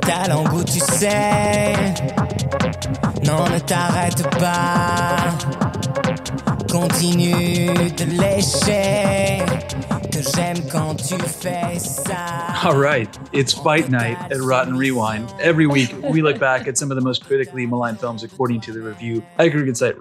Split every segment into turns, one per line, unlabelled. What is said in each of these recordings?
Ta langue tu sais, non ne t'arrête pas. Continue de lécher.
All right, it's fight night at Rotten Rewind. Every week, we look back at some of the most critically maligned films according to the review aggregate site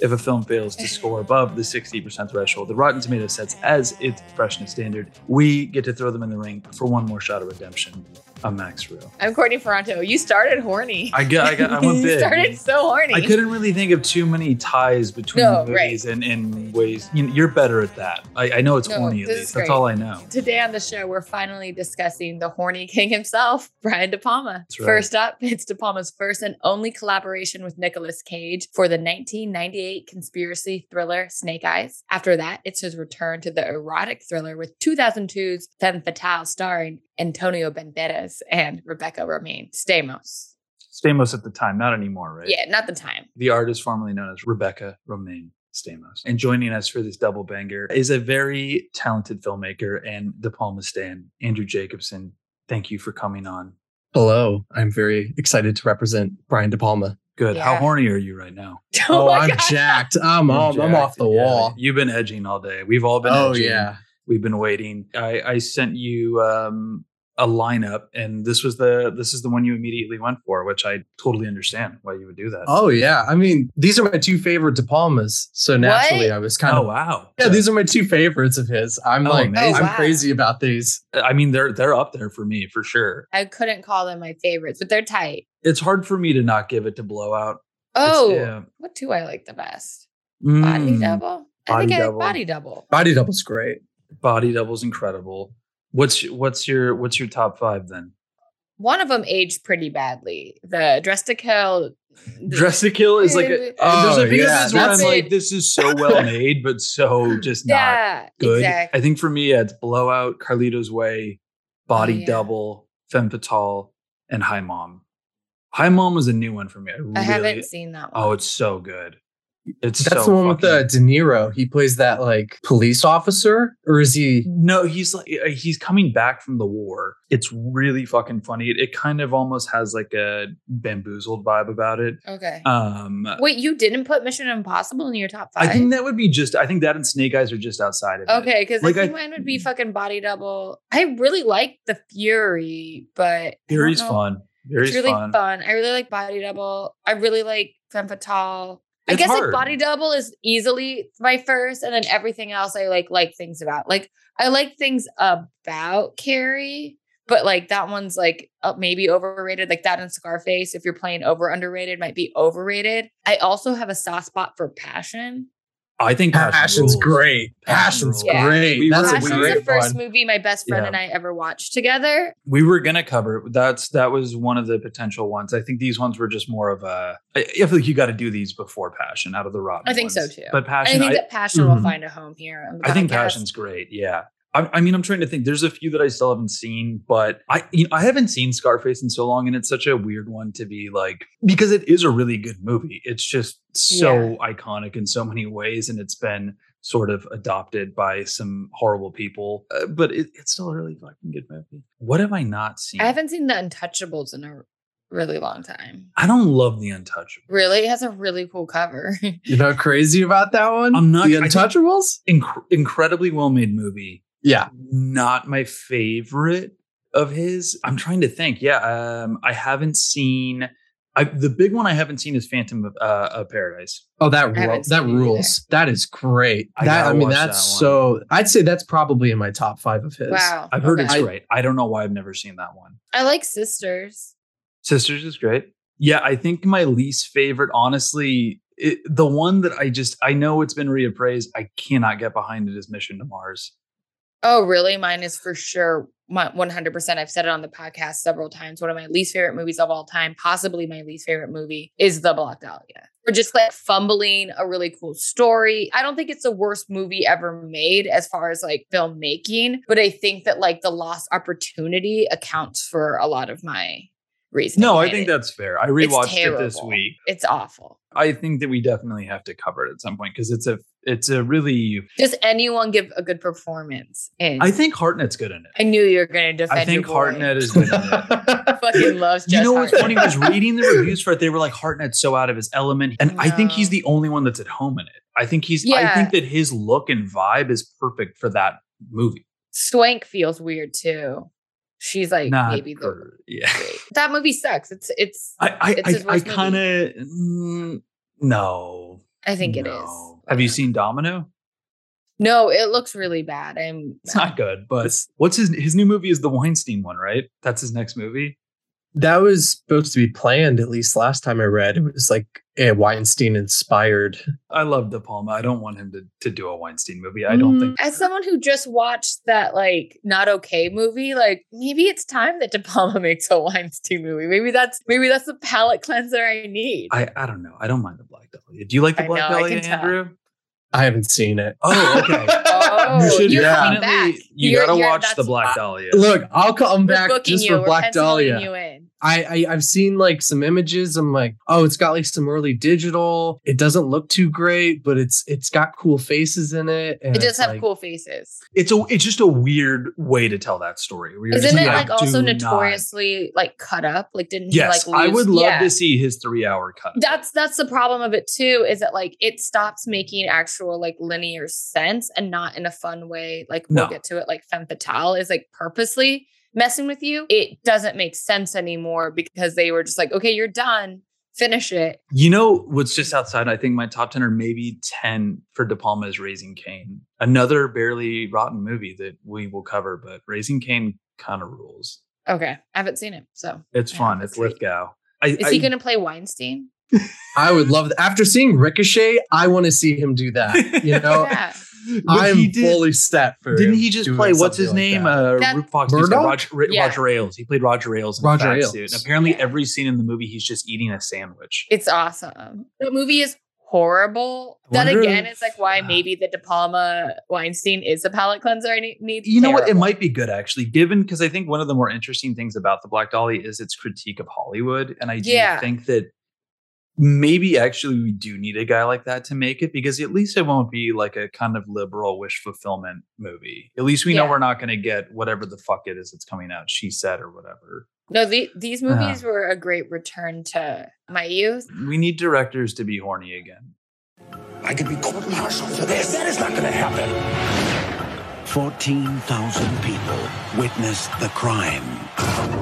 If a film fails to score above the 60% threshold the Rotten Tomatoes sets as its freshness standard, we get to throw them in the ring for one more shot of redemption. I'm Max Real.
I'm Courtney Ferranto. You started horny.
I got, I got, I went
you started so horny.
I couldn't really think of too many ties between
No,
movies and in ways. You know, you're better at that. I, I know it's
No,
horny at least. That's all I know.
Today on the show, we're finally discussing the horny king himself, Brian De Palma.
Right.
First up, it's De Palma's first and only collaboration with Nicolas Cage for the 1998 conspiracy thriller Snake Eyes. After that, it's his return to the erotic thriller with 2002's Femme Fatale starring Antonio Banderas and Rebecca Romijn Stamos.
Stamos at the time, not anymore, right?
Yeah, not the time.
The artist formerly known as Rebecca Romijn Stamos. And joining us for this double banger is a very talented filmmaker and De Palma stan, Andrew Jacobson. Thank you for coming on.
Hello, I'm very excited to represent Brian De Palma.
Good. How horny are you right now?
Oh,
my
I'm
God.
jacked. I'm
You're
off, I'm
jacked.
off the
Yeah.
wall.
You've been edging all day. We've all been
Oh
edging.
yeah.
We've been waiting. I, I sent you um, a lineup and this was the this is the one you immediately went for, which I totally understand why you would do that.
Oh yeah. I mean, these are my two favorite De Palmas. So naturally,
What?
I was kind
Oh,
of
wow.
yeah. These are my two favorites of his. I'm
Oh,
like,
amazing.
I'm
wow.
crazy about these.
I mean they're they're up there for me for sure.
I couldn't call them my favorites, but they're tight.
It's hard for me to not give it to blowout. It's-
Oh,
yeah.
what do I like the best? Body
Mm.
double. I
Body
think I
double.
like body double.
Body double's great.
Body Double's incredible. What's what's your what's your top five then?
One of them aged pretty badly. The Dress to Kill.
Dress to Kill is like a,
Oh,
there's a oh, few
yeah,
of where I'm
that's-
like, this is so well made, but so just not
Yeah,
good.
exactly.
I think for me, yeah, it's Blowout, Carlito's Way, Body
Oh, yeah.
Double, Femme Fatale, and Hi Mom. Hi Mom was a new one for me. I,
I haven't seen that oh, one.
Oh, it's so good. It's
That's
so
the one with
fucking-
uh, De Niro. He plays that like police officer, or is he?
No, he's like uh, he's coming back from the war. It's really fucking funny. It, it kind of almost has like a bamboozled vibe about it.
okay.
Um,
Wait, you didn't put Mission Impossible in your top five?
I think that would be just. I think that and Snake Eyes are just outside of it.
Okay, because
Like,
I think
I-
mine would be fucking body double. I really like the Fury, but
Fury's fun. Fury's
It's really
fun.
fun. I really like body double. I really like femme fatale. I guess
hard.
like body double is easily my first, and then everything else I like like things about. Like I like things about Carrie, but like that one's like uh, maybe overrated. Like that and Scarface, if you're playing over underrated, might be overrated. I also have a soft spot for Passion.
I think Passion
Passion's
rules.
great. Passion's.
Yeah.
great.
We
That's
were-
a
Passion's
we-
the
great
first
one.
movie my best friend
Yeah.
and I ever watched together.
We were gonna cover it. That's that was one of the potential ones. I think these ones were just more of a. I, I feel like you got to do these before Passion out of the rotten.
I think so too.
But Passion,
I think
I,
that Passion will
Mhm.
find a home here.
I think. Passion's great. Yeah. I, I mean, I'm trying to think. There's a few that I still haven't seen, but I, you know, I haven't seen Scarface in so long, and it's such a weird one to be like because it is a really good movie. It's just so iconic in so many ways, and it's been sort of adopted by some horrible people, uh, but it, it's still a really fucking good movie. What have I not seen?
I haven't seen The Untouchables in a really long time.
I don't love The Untouchables.
Really, it has a really cool cover.
You know, crazy about that one.
I'm not-
the
I think-
Untouchables.
Inc- incredibly well made movie.
Yeah,
not my favorite of his. I'm trying to think. Yeah, um, I haven't seen. I, the big one I haven't seen is Phantom of, uh, of Paradise.
Oh, that ru- that
seen it
rules. That is great.
I
that I mean, that's
that
so. I'd say that's probably in my top five of his.
wow,
I've heard
okay.
it's great. I don't know why I've never seen that one.
I like Sisters.
Sisters is great. Yeah, I think my least favorite, honestly, it, the one that I just I know it's been reappraised. I cannot get behind it is Mission to Mars.
Oh, really? Mine is for sure my 100%. I've said it on the podcast several times. One of my least favorite movies of all time, possibly my least favorite movie, is The Black Dahlia. We're just like fumbling a really cool story. I don't think it's the worst movie ever made as far as like filmmaking, but I think that like the lost opportunity accounts for a lot of my reasoning.
No, I think
it.
that's fair. I rewatched it this week.
It's awful.
I think that we definitely have to cover it at some point because it's a It's a really.
Does anyone give a good performance? In?
I think Hartnett's good in it.
I knew you were going to defend.
I think. Hartnett is good in it.
fucking loves.
Jessica.
You
know what's funny was reading the reviews for it. They were like Hartnett's so out of his element, and I think he's the only one that's at home in it. I think he's.
Yeah.
I think that his look and vibe is perfect for that movie.
Swank feels weird too. She's like
Not
maybe the
for- yeah.
that movie sucks. It's it's.
I I I, I kind of mm, no.
I think it is.
Have you seen Domino?
No, it looks really bad. I'm.
It's not good, but what's his his new movie is the Weinstein one, right? That's his next movie.
That was supposed to be planned, at least last time I read. It was like a Weinstein inspired.
I love De Palma. I don't want him to to do a Weinstein movie. I don't think mm,
As someone who just watched that like not okay movie, like maybe it's time that De Palma makes a Weinstein movie. Maybe that's maybe that's the palate cleanser I need.
I I don't know. I don't mind the Black Dahlia. Do you like the
I
Black
know, I
Dahlia,
can tell.
Andrew?
I haven't seen it.
Oh, okay.
Oh,
you should
you're
definitely.
back.
You
You're-
gotta
you're-
watch the Black Dahlia.
Look, I'll come
We're
back
booking
just
you.
for
We're
Black
penciling
Dahlia.
You in.
I, I I've seen like some images. I'm like, oh, it's got like some early digital. It doesn't look too great, but it's it's got cool faces in it. And
It does have
like-
cool faces.
It's a it's just a weird way to tell that story. where you're
Isn't
just
it like also
"Do not."
notoriously like cut up? Like didn't
Yes,
he like
I would love
Yeah.
to see his three hour cut.
That's that's the problem of it too, is that like it stops making actual like linear sense and not in a fun way. Like we'll
No.
get to it. Like femme fatale is like purposely messing with you. It doesn't make sense anymore because they were just like, okay, you're done, finish it.
You know what's just outside? I think my top ten or maybe ten for De Palma is Raising Cain, another barely rotten movie that we will cover. But Raising Cain kind of rules.
Okay, I haven't seen it, so
It's
I
fun. It's. Lithgow. I,
is
I,
he going to play Weinstein?
I would love that. After seeing Ricochet, I want to see him do that. You know,
yeah,
I'm
he did-
fully set for.
Didn't he just play what's his
like
name?
that.
Uh,
That-
Root Fox. He's got
Murdoch?
Roger, Ra-
Yeah.
Roger Ailes. He played Roger Ailes in
Roger
a
Ailes.
suit. And apparently,
Yeah.
every scene in the movie, he's just eating a sandwich.
it's awesome. The movie is horrible.
I
That again
if-
is like why maybe the De Palma Weinstein is a palate cleanser. I need. need
You know what? It might be good actually, given because I think one of the more interesting things about the Black Dahlia is its critique of Hollywood, and I do
Yeah.
think that maybe actually we do need a guy like that to make it because at least it won't be like a kind of liberal wish fulfillment movie. At least we know we're not going to get whatever the fuck it is that's coming out. She said or whatever.
No, the, these
Uh-huh.
movies were a great return to my youth.
We need directors to be horny again.
I could be court martial for this. That is not going to happen.
14,000 people witnessed the crime.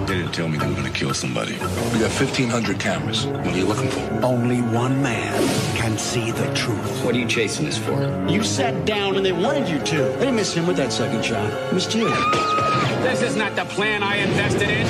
They didn't tell me they were gonna kill somebody.
We got 1,500 cameras. What are you looking for?
Only one man can see the truth.
What are you chasing us for?
You sat down and they wanted you to. They didn't miss him with that second shot. Missed you.
This is not the plan I invested in.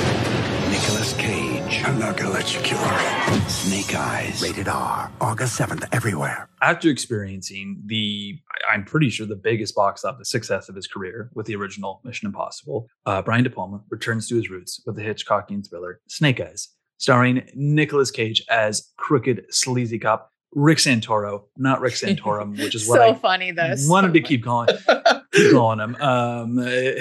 Nicolas Cage.
I'm not going to let you kill her.
Snake Eyes. Rated R. August 7th, everywhere.
After experiencing the, I- I'm pretty sure the biggest box office success of his career with the original Mission Impossible, uh, Brian De Palma returns to his roots with the Hitchcockian thriller Snake Eyes, starring Nicolas Cage as crooked, sleazy cop Rick Santoro, not Rick Santorum, which is what
so
I
funny though. so
wanted to keep calling, keep calling him. Um, uh,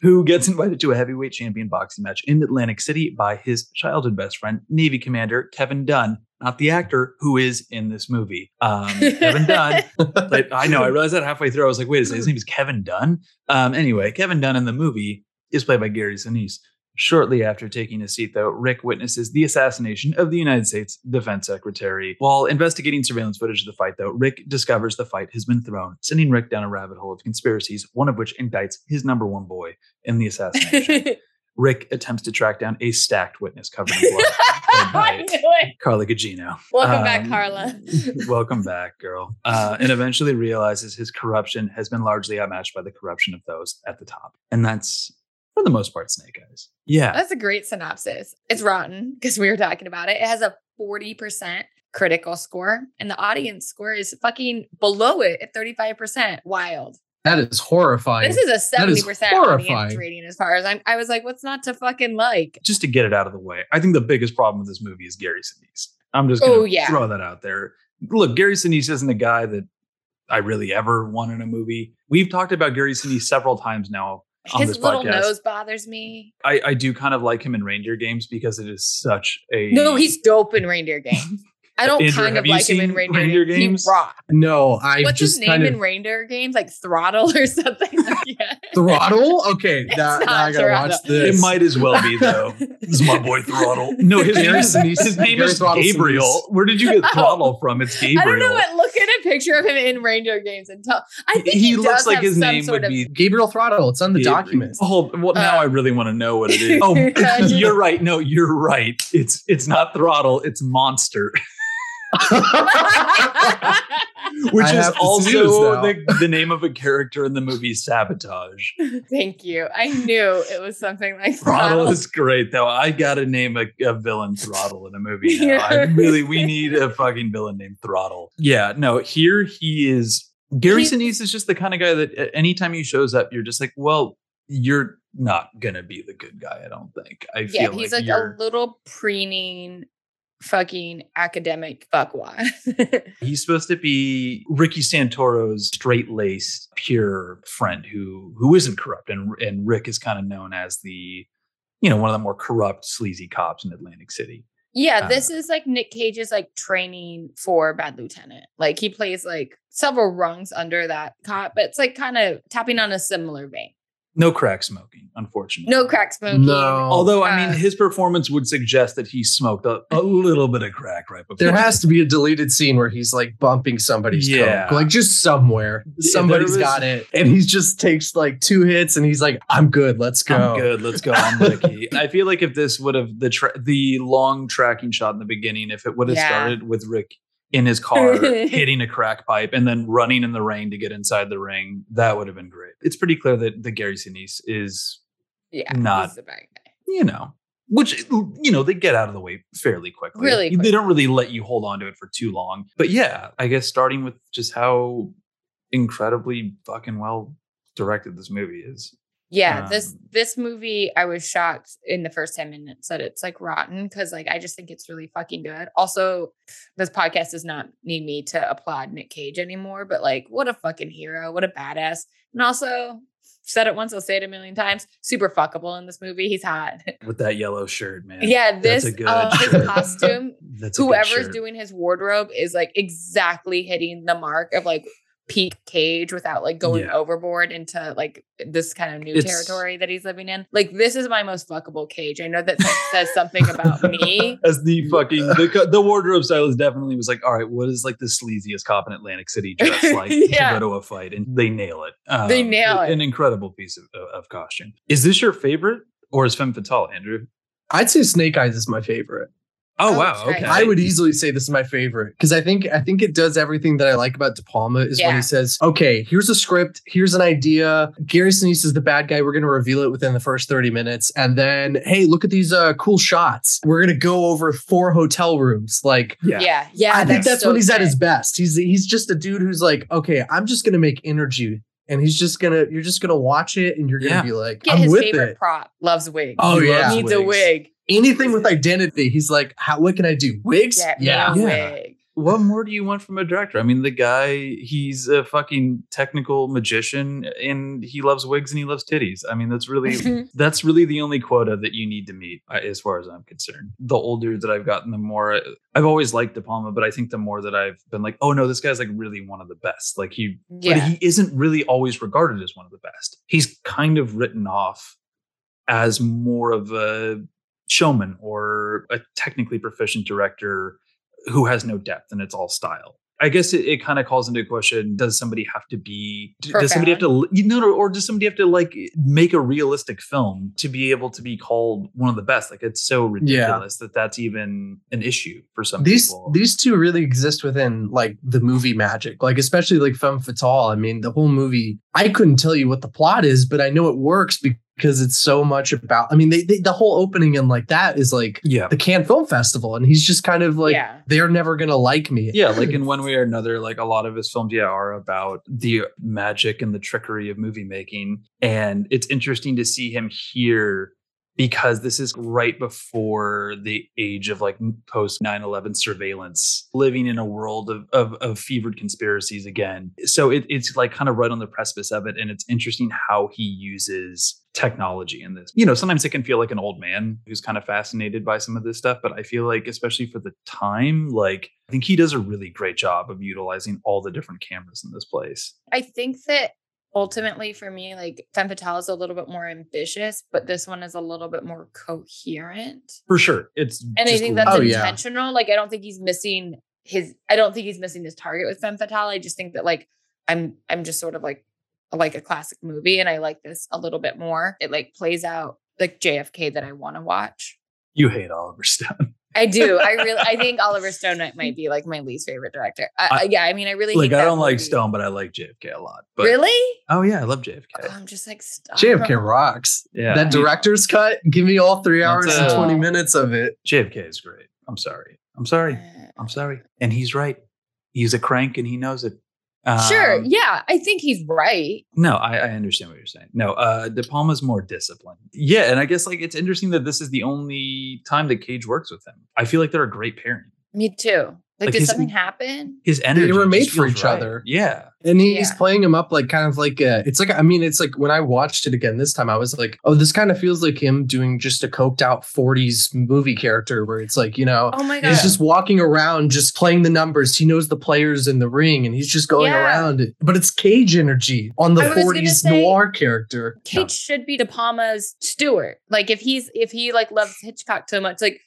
who gets invited to a heavyweight champion boxing match in Atlantic City by his childhood best friend, Navy Commander Kevin Dunn, not the actor who is in this movie. Um, Kevin Dunn. But I know I realized that halfway through. I was like, wait a second, his name is Kevin Dunn. Um, anyway, Kevin Dunn in the movie is played by Gary Sinise. Shortly after taking a seat, though, Rick witnesses the assassination of the United States Defense Secretary. While investigating surveillance footage of the fight, though, Rick discovers the fight has been thrown, sending Rick down a rabbit hole of conspiracies, one of which indicts his number one boy in the assassination. Rick attempts to track down a stacked witness covered in blood.
I knew it.
Carla Gugino.
Welcome back,
Um,
Carla.
welcome back, girl. Uh, and eventually realizes his corruption has been largely outmatched by the corruption of those at the top. And that's, for the most part, Snake Eyes. Yeah.
That's a great synopsis. It's rotten because we were talking about it. It has a 40% critical score, and the audience score is fucking below it at 35%. Wild.
That is horrifying.
This is a 70% audience
horrifying.
rating as far as I'm. I was like, what's not to fucking like?
Just to get it out of the way, I think the biggest problem with this movie is Gary Sinise. I'm just going to
Oh, yeah.
throw that out there. Look, Gary Sinise isn't a guy that I really ever want in a movie. We've talked about Gary Sinise several times now on
His
this
little
podcast.
nose bothers me.
I, I do kind of like him in reindeer games because it is such a
No, he's dope in reindeer games. I don't
Andrew,
kind
have
of
you
like him in
seen
Reindeer,
Reindeer
Games.
Games?
He rock.
No, I
What's
just
his name
kind
in
of
Reindeer Games? Like Throttle or something like that.
throttle. Okay,
It's
now, now I gotta watch this.
It might as well be though. this is my boy Throttle. No, his name is,
Sinise-
his name is Gabriel. Where did you get
Oh.
Throttle from? It's Gabriel.
I don't know what. Look at a picture of him in Reindeer Games and tell. I think he,
He looks
does
like
have
his name would
of-
be
Gabriel Throttle. It's on the
Gabriel.
document.
Oh, well, now
Uh,
I really want to know what it is. Oh, you're right. No, you're right. It's it's not Throttle. It's Monster, which
I
is also the, the name of a character in the movie Sabotage.
Thank you. I knew it was something like
Throttle
Throttle.
is great though. I gotta name a, a villain Throttle in a movie now. I really we need a fucking villain named Throttle. Yeah, no, here he is. Gary
He-
Sinise is just the kind of guy that anytime he shows up, you're just like, well, you're not gonna be the good guy. I don't think. I
yeah,
feel
he's
like,
like,
you're,
a little preening fucking academic fuckwad.
he's supposed to be Ricky Santoro's straight laced, pure friend who who isn't corrupt, and and Rick is kind of known as the, you know, one of the more corrupt, sleazy cops in Atlantic City.
yeah,
Uh,
this is like Nick Cage's like training for Bad Lieutenant. Like he plays like several rungs under that cop, but it's like kind of tapping on a similar vein.
No crack smoking, unfortunately.
No crack smoking.
No.
Although, I mean,
Uh,
his performance would suggest that he smoked a, a little bit of crack right before.
There has to be a deleted scene where he's like bumping somebody's
Yeah.
coke, like just somewhere.
Yeah,
Somebody's
was-
got it, and he just takes like two hits, and he's like, "I'm good. Let's go."
I'm good. Let's go. I'm Ricky. I feel like if this would have the tra- the long tracking shot in the beginning, if it would have
Yeah.
started with Rick in his car hitting a crack pipe and then running in the rain to get inside the ring, that would have been great. It's pretty clear that the Gary Sinise is,
yeah,
not-
the bad guy.
you know, which you know they get out of the way fairly quickly.
Really
they don't really let you hold on to it for too long. But yeah, I guess starting with just how incredibly fucking well directed this movie is.
Yeah, this
Um,
this movie, I was shocked in the first 10 minutes that it's like rotten because like I just think it's really fucking good. Also, this podcast does not need me to applaud Nick Cage anymore, but like what a fucking hero, what a badass. And also said it once, I'll say it a million times. Super fuckable in this movie. He's hot.
With that yellow shirt, man.
yeah, this
That's a good
uh, his costume,
That's
whoever's doing his wardrobe is like exactly hitting the mark of like peak cage without like going
Yeah.
overboard into like this kind of new
It's-
territory that he's living in. Like this is my most fuckable cage. I know that says something about me.
As the fucking the, the wardrobe stylist definitely was like, all right, what is like the sleaziest cop in Atlantic City dress like
Yeah.
to go to a fight? And they nail it. Um,
They nail it.
An incredible piece of, of costume. Is this your favorite or is Femme Fatale, Andrew?
I'd say Snake Eyes is my favorite.
Oh,
Oh,
wow.
right.
Okay.
I would easily say this is my favorite because I think I think it does everything that I like about De Palma is when he says, "Okay, here's a script, here's an idea. Gary Sinise is the bad guy. We're going to reveal it within the first 30 minutes, and then hey, look at these uh, cool shots. We're going to go over four hotel rooms. Like,
Yeah.
Yeah, yeah.
I think that's
so
when he's at his best. He's he's just a dude who's like, okay, I'm just going to make energy." And he's just gonna, you're just gonna watch it, and you're gonna
Yeah.
be like,
Get
I'm
his
with
favorite
it.
prop. Loves wig
Oh,
He
yeah.
loves
needs a wig.
Anything with identity, he's like, how, what can I do? Wigs?
Get
yeah.
Yeah.
wig.
What more do you want from a director? I mean, the guy, he's a fucking technical magician and he loves wigs and he loves titties. I mean, that's really that's really the only quota that you need to meet as far as I'm concerned. The older that I've gotten, the more uh, I've always liked De Palma, but I think the more that I've been like, oh no, this guy's like really one of the best. Like he, but he isn't really always regarded as one of the best. He's kind of written off as more of a showman or a technically proficient director who has no depth and it's all style. I guess it, it kind of calls into question: Does somebody have to be? d- Does somebody have to? You know, or does somebody have to like make a realistic film to be able to be called one of the best? Like it's so ridiculous that that's even an issue for some
these
people.
these two really exist within like the movie magic like especially like femme fatale i mean the whole movie i couldn't tell you what the plot is but i know it works because it's so much about i mean they, they the whole opening and like that is like
yeah,
the cannes film festival and he's just kind of like
yeah.
they're never gonna like me
yeah. Like in one way or another, like a lot of his films, yeah, are about the magic and the trickery of movie making, and it's interesting to see him here because this is right before the age of like post 9-11 surveillance living in a world of, of, of fevered conspiracies again. So it, it's like kind of right on the precipice of it and it's interesting how he uses technology in this. You know sometimes it can feel like an old man who's kind of fascinated by some of this stuff but i feel like especially for the time like i think he does a really great job of utilizing all the different cameras in this place.
I think that ultimately for me, like Femme Fatale is a little bit more ambitious, but this one is a little bit more coherent.
for sure it's
And I think that's
Oh, yeah.
intentional. Like I don't think he's missing his I don't think he's missing his target with Femme Fatale. I just think that like I'm I'm just sort of like like a classic movie and I like this a little bit more. It like plays out like JFK that I want to watch.
you hate oliver stone
I do. I really I think Oliver Stone might- might be like my least favorite director. I,
I-
yeah, I mean I really
like
hate
i don't like stone but i like jfk a lot but
Really?
oh yeah i love jfk
Oh, I'm just like stop.
JFK rocks.
yeah
That director's cut, give me all three
That's
hours and
a-
20 minutes of it.
jfk is great i'm sorry i'm sorry
Uh,
i'm sorry and he's right he's a crank and he knows it
Sure.
Um,
Yeah, I think he's right.
No, I, I understand what you're saying. No, uh, De Palma's more disciplined. Yeah, and I guess like it's interesting that this is the only time that Cage works with him. I feel like they're a great pairing.
Me too. Like,
Like
did
his-
something happen?
His energy.
They were made for each
right.
other.
Yeah,
And he's
Yeah.
playing him up like kind of like a, it's like I mean it's like when I watched it again this time I was like oh this kind of feels like him doing just a coked out 40s movie character where it's like you know
Oh my god.
he's just walking around just playing the numbers he knows the players in the ring and he's just going
Yeah.
around it but it's cage energy on the
I was gonna
40s
say-
noir character
Cage should be De Palma's Stewart. Like if he's if he like loves Hitchcock so much, like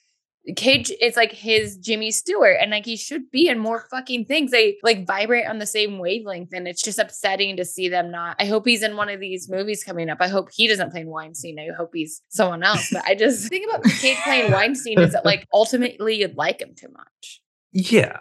Cage is like his Jimmy Stewart, and like he should be in more fucking things. They like vibrate on the same wavelength, and it's just upsetting to see them not. I hope he's in one of these movies coming up. I hope he doesn't play Weinstein. I hope he's someone else. But I just think about Cage playing Weinstein is that like ultimately you'd like him too much.
yeah,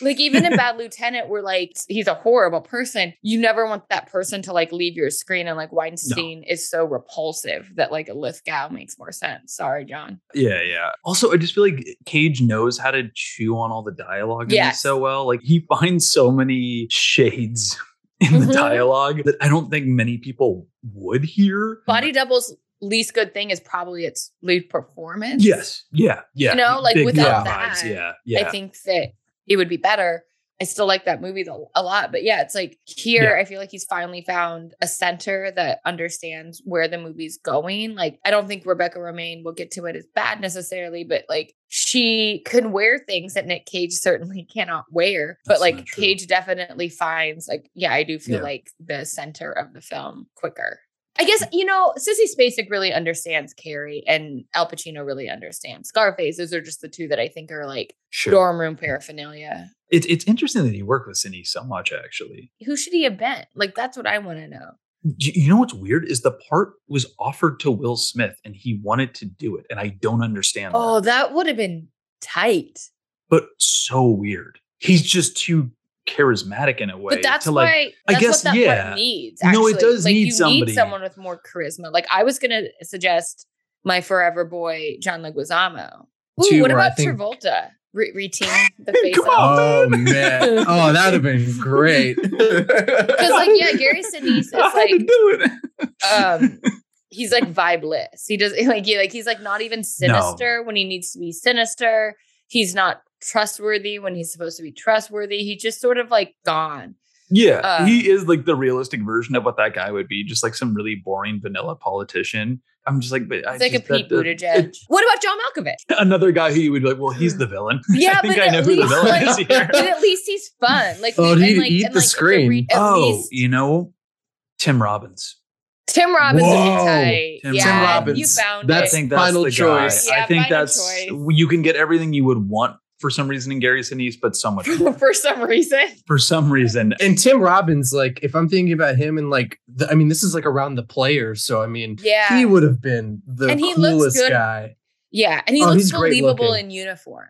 like even in bad lieutenant where like he's a horrible person you never want that person to like leave your screen and like weinstein is so repulsive that like a lithgow makes more sense sorry john
yeah, yeah. Also, I just feel like Cage knows how to chew on all the dialogue
Yes.
so well. Like he finds so many shades in the
Mhm.
dialogue that I don't think many people would hear.
body doubles least good thing is probably its lead performance
Yes. Yeah. Yeah.
You know, like,
Big
without
vibes,
that,
Yeah. Yeah.
i think that it would be better I still like that movie a lot, but yeah, it's like here I feel like he's finally found a center that understands where the movie's going. Like I don't think Rebecca Romijn will get to it as bad necessarily, but like she can wear things that Nick Cage certainly cannot wear. But like. Cage definitely finds like yeah, I do feel
Yeah.
like the center of the film quicker. I guess you know Sissy Spacek really understands Carrie, and Al Pacino really understands Scarface. Those are just the two that I think are like
Sure.
dorm room paraphernalia.
It's it's interesting that he worked with Cindy so much. Actually,
Who should he have been? Like that's what I want to know.
you you know what's weird is the part was offered to Will Smith and he wanted to do it, and I don't understand.
Oh,
that.
that would have been tight.
but so weird. He's just too charismatic in a way.
But that's
to like,
why
I
that's
guess,
what that
yeah.
part needs.
No, it does
like,
need
you
somebody.
need someone with more charisma. Like I was gonna suggest my forever boy John Leguizamo. Ooh,
Two
what about
think-
Travolta? Re- reteam the face
Come on.
Oh man. Oh, that'd have been great.
Because like yeah, Gary Sinise is
I
like
do it.
um he's like vibeless. He does like he like he's like not even sinister when he needs to be sinister. He's not trustworthy when he's supposed to be trustworthy. He just sort of like gone.
Yeah,
Uh,
he is like the realistic version of what that guy would be, just like some really boring vanilla politician. I'm just like, but I
It's like a
just- that-
Pete
that-
Buttigieg.
it-
what about John Malkovich?
another guy who you would be like, well, he's the villain.
Yeah,
I think
but
I know
at
who the
least,
villain
like-
is here.
But at least he's fun. Like,
Oh, he'd
like,
eat
and,
the
like,
screen.
re-
oh,
least
you know, Tim Robbins.
Tim Robbins would
Whoa.
be tight.
Tim
yeah,
Robbins.
you found
That's
I
it.
think that's
Final
the
choice.
guy.
Yeah,
I think that's
choice.
you can get everything you would want for some reason in Gary Sinise, but so much more.
for some reason.
for some reason.
and Tim Robbins, like, if I'm thinking about him and like, the, I mean, this is like around the players, so I mean,
Yeah.
he would have been the
And he looks
coolest
good.
guy.
yeah, and he
Oh,
looks believable in uniform.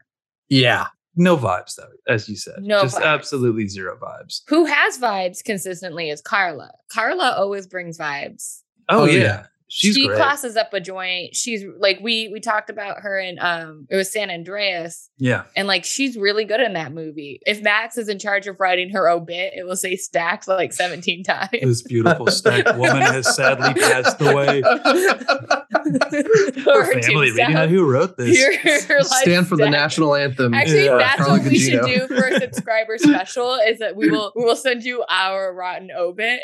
Yeah,
No vibes though, as you said.
No
Just
vibes.
absolutely zero vibes.
Who has vibes consistently is Carla. Carla always brings vibes.
Oh,
Oh,
yeah.
yeah.
She's
she
great.
classes up a joint. She's like we we talked about her in um it was San Andreas
yeah.
and like she's really good in that movie. If Max is in charge of writing her obit, it will say stacked like 17 times.
This beautiful stacked woman has sadly passed away. Her
Her
family. We
tombstone.
know who wrote this.
Your life
Stand for the national anthem.
Actually,
Yeah,
that's
Carla
what we should do for a subscriber special. Is that we will we will send you our rotten obit.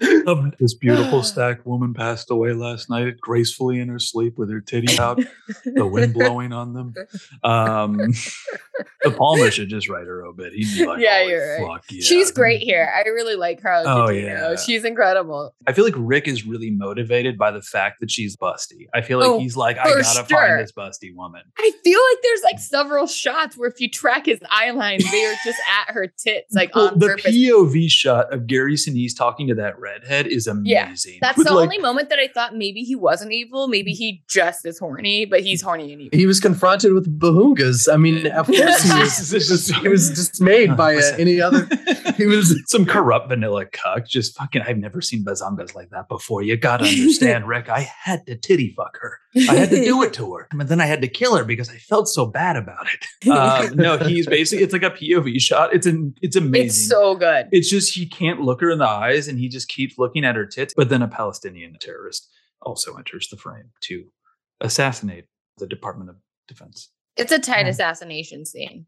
Um, this beautiful stacked woman passed away last night gracefully in her sleep with her titty out, the wind blowing on them. Um, De Palma should just write her obit. He'd be like,
Yeah,
"Holy
you're right.
fuck yeah."
She's great here. I really like her.
Oh,
Gugino.
yeah.
she's incredible.
I feel like Rick is really motivated by the fact that she's busty. I feel like
Oh,
he's like, I gotta
sure.
find this busty woman.
I feel like there's like several shots where if you track his eye line, they are just at her tits, like
Well,
on
the
purpose.
POV shot of Gary Sinise talking to that redhead is
Yeah,
amazing.
That's
With,
the
like,
only moment that I thought maybe he wasn't evil. Maybe he just is horny, but he's horny and evil.
he was confronted with bahungas. I mean, of course he was,
This is-
he was dismayed by uh, any other. He was
some corrupt vanilla cuck. Just fucking, I've never seen bazongas like that before. You gotta understand, Rick. I had to titty fuck her. I had to do it to her, but then I had to kill her because I felt so bad about it. Um, no, he's basically it's like a POV shot. It's an it's amazing.
It's so good.
It's just he can't look her in the eyes, and he just keeps looking at her tits. But then a Palestinian terrorist also enters the frame to assassinate the Department of Defense.
It's a tight
Yeah.
assassination scene.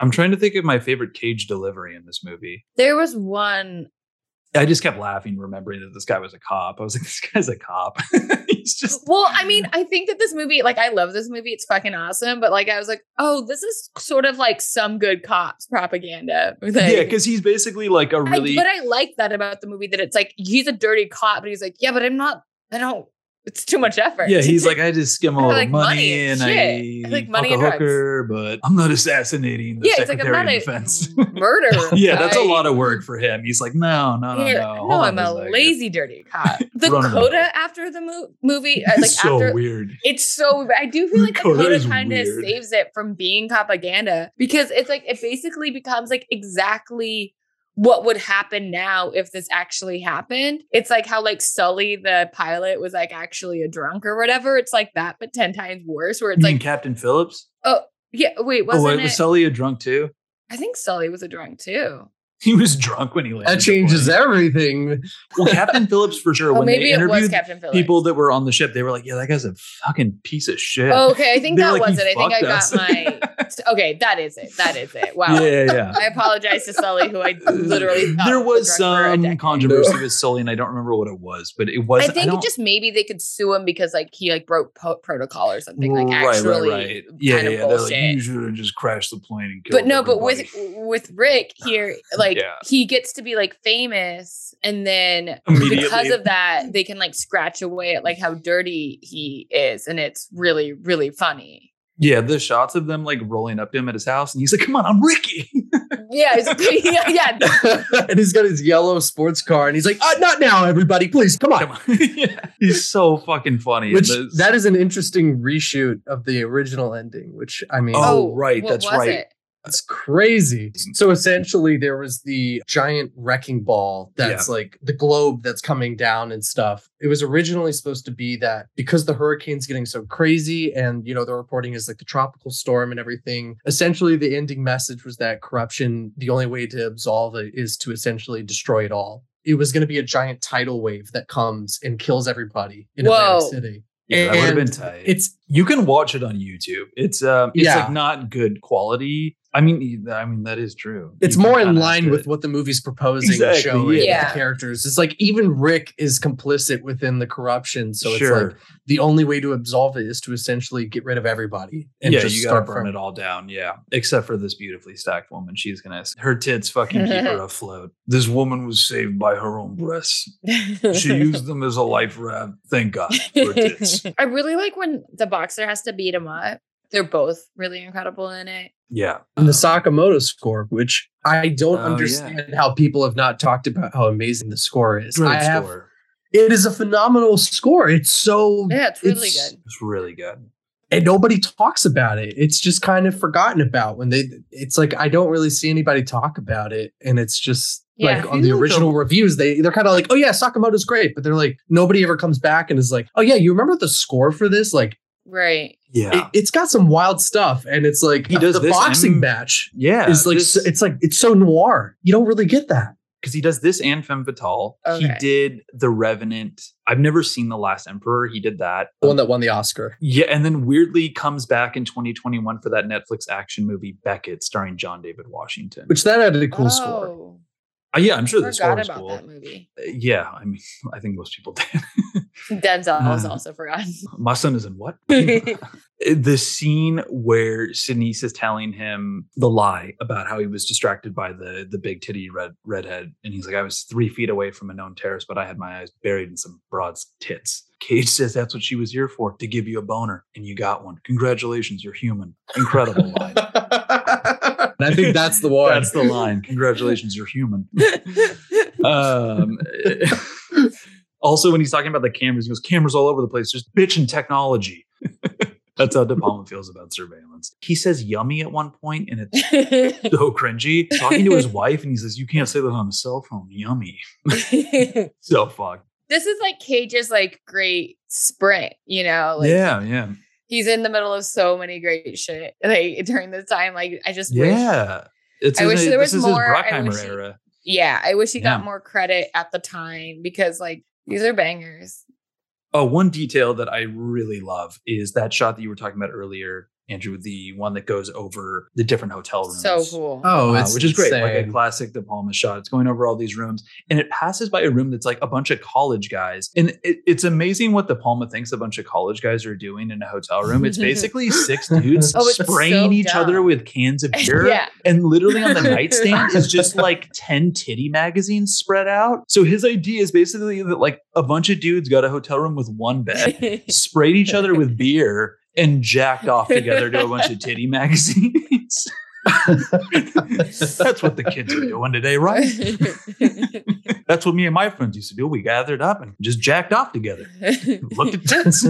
I'm trying to think of my favorite cage delivery in this movie.
There was one.
I just kept laughing, remembering that this guy was a cop. I was like, this guy's a cop. He's just
Well, I mean, I think that this movie, like, I love this movie. It's fucking awesome. But like, I was like, oh, this is sort of like some good cops propaganda. Like,
yeah, because he's basically like a really
but I like that about the movie that it's like he's a dirty cop, but he's like, yeah, but I'm not. I don't. It's too much effort.
yeah. He's like, I just skim all the money,
money
and
and
I,
like money
fuck
and
a hooker, but I'm not assassinating the
yeah, like
Secretary
not
of Defense.
a murderer.
yeah, that's a lot of work for him. He's like, no, no, no,
Yeah,
no.
no,
Hold
I'm a
second.
lazy dirty cop. The
Run of the
coda after the mo- movie, uh, like
It's so
after
weird.
it's so I do feel like the
coda
kind of saves it from being propaganda because it's like it basically becomes like exactly what would happen now if this actually happened. It's like how like Sully the pilot was like actually a drunk or whatever. It's like that but 10 times worse where
You
it's
mean
like
Captain Phillips?
Oh yeah, wait,
Oh,
wasn't
wait,
it?
was Sully a drunk too?
I think Sully was a drunk too.
He was drunk when he landed.
that changes everything.
Well, Captain Phillips for sure.
Oh,
when
maybe
they
it was
interviewed
Captain Phillips.
people that were on the ship, they were like, "Yeah, that guy's a fucking piece of shit."
Oh, okay, I think that
like,
was it. I think I got
us."
my Okay, that is it. That is it. Wow.
Yeah, yeah.
I apologize to Sully, who I literally thought
there was
drunk for a
some controversy with Sully, and I don't remember what it was, but it was.
I think
don't-
it just maybe they could sue him because like he like broke po- protocol or something like
right,
actually
right, right. Yeah,
kind of
yeah. They're like, you should have just crashed the plane and killed.
but no, but with
everybody."
with Rick here, like
Yeah.
he gets to be like famous, and then because of that, they can like scratch away at like how dirty he is, and it's really really funny.
yeah, the shots of them like rolling up to him at his house, and he's like, "Come on, I'm Ricky."
Yeah, it's, yeah, yeah.
and he's got his yellow sports car, and he's like, uh, "Not now, everybody! Please, come on."
Come on. yeah. He's so fucking funny.
Which that is an interesting reshoot of the original ending. Which I mean,
Oh, right,
what
that's
was
right.
it?
That's crazy. So essentially, there was the giant wrecking ball that's like the globe that's coming down and stuff. It was originally supposed to be that because the hurricane's getting so crazy and, you know, the reporting is like the tropical storm and everything. Essentially, the ending message was that corruption, the only way to absolve it is to essentially destroy it all. It was going to be a giant tidal wave that comes and kills everybody in
Whoa.
Atlantic City.
Yeah, that would have been tight.
It's
you can watch it on YouTube. It's um, it's
Yeah.
like not good quality. I mean, I mean that is true.
it's
You
more in line with what the movie's proposing
Exactly,
and showing
yeah.
the characters. It's like even Rick is complicit within the corruption. So it's like the only way to absolve it is to essentially get rid of everybody and
yeah,
just
you gotta
start
burn
from
it all down. Yeah, except for this beautifully stacked woman. She's gonna her tits fucking keep her afloat. This woman was saved by her own breasts. She used them as a life raft. Thank God for tits.
I really like when the boxer has to beat him up. They're both really incredible in it.
Yeah,
And the um, Sakamoto score, which I don't
Oh, yeah.
understand how people have not talked about how amazing the score is.
great
I have
score.
it is a phenomenal score. It's so
Yeah, it's really
It's-
good.
It's really good.
and nobody talks about it. It's just kind of forgotten about when they it's like I don't really see anybody talk about it and it's just
Yeah.
Like on the original reviews, they they're kind of like, oh yeah, Sakamoto's great, but they're like nobody ever comes back and is like, oh yeah, you remember the score for this? Like
right.
Yeah.
it, has got some wild stuff, and it's like
He does
the
this
boxing
and-
match
yeah.
is like
this-
so- it's like it's so noir. You don't really get that.
because he does this and Femme Fatale. He did The Revenant. I've never seen The Last Emperor. He did that.
The one that won the Oscar.
Yeah, and then weirdly comes back in 2021 for that Netflix action movie Beckett, starring John David Washington.
Which that had a cool score.
Oh.
Uh, yeah, I'm sure
forgot about
cool.
that movie.
Uh, Yeah, I mean, I think most people did.
Denzel was
Uh,
also forgotten.
My son is in what? the scene where Sinise is telling him the lie about how he was distracted by the the big titty red redhead, and he's like, "I was three feet away from a known terrorist, but I had my eyes buried in some broad's tits." Cage says that's what she was here for, to give you a boner, and you got one. Congratulations, you're human. Incredible line.
and I think that's the one.
That's the line. Congratulations, you're human. Um, also, when he's talking about the cameras, he goes, "Cameras all over the place. Just bitching technology." That's how De Palma feels about surveillance. He says "yummy" at one point, and it's so cringy. Talking to his wife, and he says, "You can't say that on a cell phone." Yummy. So fucked.
this is like Cage's like great sprint, you know? Like
yeah, yeah,
he's in the middle of so many great shit like during this time. Like I just wish
yeah. It's
I wish there was more. I wish he- Yeah, I wish he
Yeah.
got more credit at the time because like these are bangers.
Oh, one detail that I really love is that shot that you were talking about earlier, Andrew, the one that goes over the different hotel rooms.
So cool.
Oh,
Uh,
it's
which is great, like a
insane.
classic De Palma shot. It's going over all these rooms, and it passes by a room that's like a bunch of college guys, and it, it's amazing what De Palma thinks a bunch of college guys are doing in a hotel room. It's basically six dudes
Oh,
spraying
so
each other with cans of beer,
Yeah.
and literally on the nightstand is just like ten titty magazines spread out. So his idea is basically that like a bunch of dudes got a hotel room with one bed, sprayed each other with beer and jacked off together to a bunch of titty magazines. That's what the kids are doing today, right? That's what me and my friends used to do. We gathered up and just jacked off together. Looked at tits.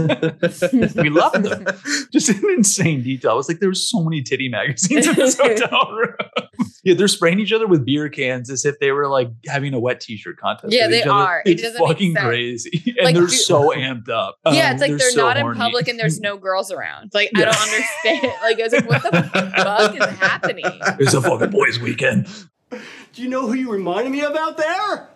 we loved them. Just an insane detail. I was like, there were so many titty magazines in this hotel room. yeah, they're spraying each other with beer cans as if they were like having a wet t-shirt contest.
Yeah, they
other.
are.
It's
doesn't
fucking crazy. And
Like,
they're
do-
so amped up.
yeah,
Um,
it's like they're,
so
not in public and there's no girls around. Like I don't understand. Like I was like, what the fuck is happening?
It's a fucking boys' weekend.
Do you know who you reminded me of out there?